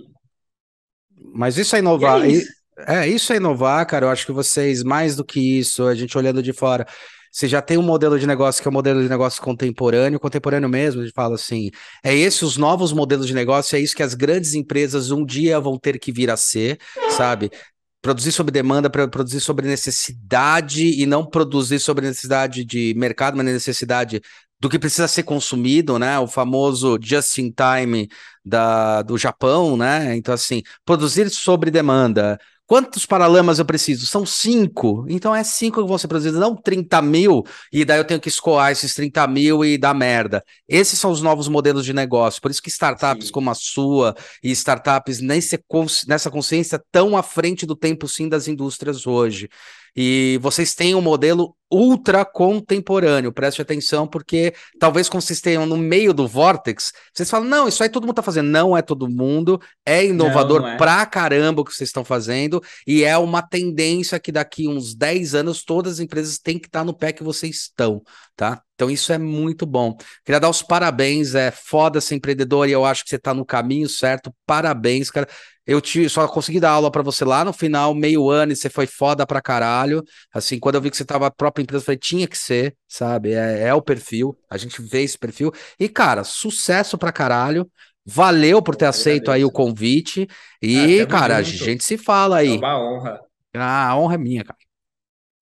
Mas isso é e é inovar. e- isso. É, isso é inovar, cara. Eu acho que vocês, mais do que isso, a gente olhando de fora, você já tem um modelo de negócio que é um modelo de negócio contemporâneo, contemporâneo mesmo, a gente fala assim, é esse os novos modelos de negócio, é isso que as grandes empresas um dia vão ter que vir a ser, sabe? Produzir sob demanda, para produzir sobre necessidade e não produzir sobre necessidade de mercado, mas necessidade do que precisa ser consumido, né? O famoso just in time da, do Japão, né? Então, assim, produzir sobre demanda. Quantos paralamas eu preciso? São cinco. Então é cinco que ser produzidos, não 30 mil, e daí eu tenho que escoar esses 30 mil e dar merda. Esses são os novos modelos de negócio. Por isso que startups Sim. como a sua e startups nesse, nessa consciência tão à frente do tempo, sim, das indústrias hoje. E vocês têm um modelo ultra contemporâneo, preste atenção, porque talvez quando vocês tenham no meio do Vortex, vocês falam, não, isso aí todo mundo tá fazendo. Não é todo mundo, é Não, inovador não é. pra caramba o que vocês estão fazendo, e é uma tendência que daqui uns 10 anos todas as empresas têm que estar no pé que vocês estão, tá? Então isso é muito bom. Queria dar os parabéns, é foda ser empreendedor e eu acho que você tá no caminho certo. Parabéns, cara. Eu te, só consegui dar aula pra você lá no final, meio ano, e você foi foda pra caralho. Assim, quando eu vi que você tava a própria empresa, eu falei, tinha que ser, sabe? É, é o perfil, a gente vê esse perfil. E, cara, sucesso pra caralho. Valeu por ter aceito aí o convite. Ah, E, tamo cara, a gente se fala É aí. uma honra. Ah, a honra é minha, cara.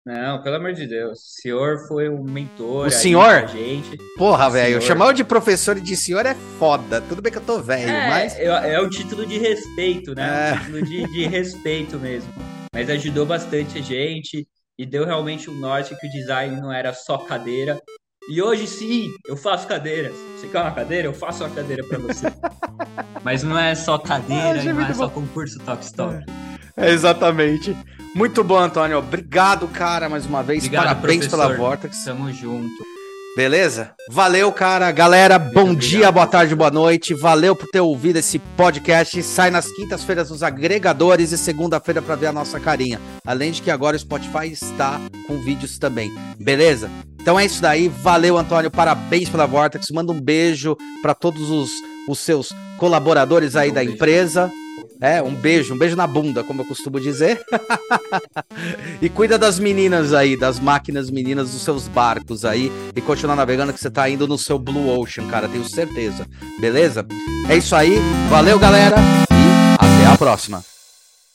Não, pelo amor de Deus. O senhor foi um mentor O senhor? pra gente. Porra, O velho, chamar de professor e de senhor é foda. Tudo bem que eu tô velho, É, mas. é, é um título de respeito, né? É. Um título de, de respeito mesmo. Mas ajudou bastante a gente e deu realmente um norte que o design não era só cadeira. E hoje sim, eu faço cadeiras. Você quer uma cadeira? Eu faço uma cadeira pra você. [LAUGHS] Mas não é só Ah, cadeira e não é só bom. concurso Talk Stop. É, exatamente. Muito bom, Antônio. Obrigado, cara, mais uma vez. Obrigado, Parabéns pela professor. Vortex. Tamo junto. Beleza? Valeu, cara. Galera, bom obrigado, dia, boa tarde, boa noite. Valeu por ter ouvido esse podcast. Sai nas quintas-feiras nos agregadores e segunda-feira para ver a nossa carinha. Além de que agora o Spotify está com vídeos também. Beleza? Então é isso daí. Valeu, Antônio. Parabéns pela Vortex. Manda um beijo para todos os, os seus colaboradores aí Um da beijo. empresa. É, um beijo, um beijo na bunda, como eu costumo dizer. [LAUGHS] e cuida das meninas aí, das máquinas meninas dos seus barcos aí. E continuar navegando que você tá indo no seu Blue Ocean, cara, tenho certeza. Beleza? É isso aí. Valeu, galera. E até a próxima.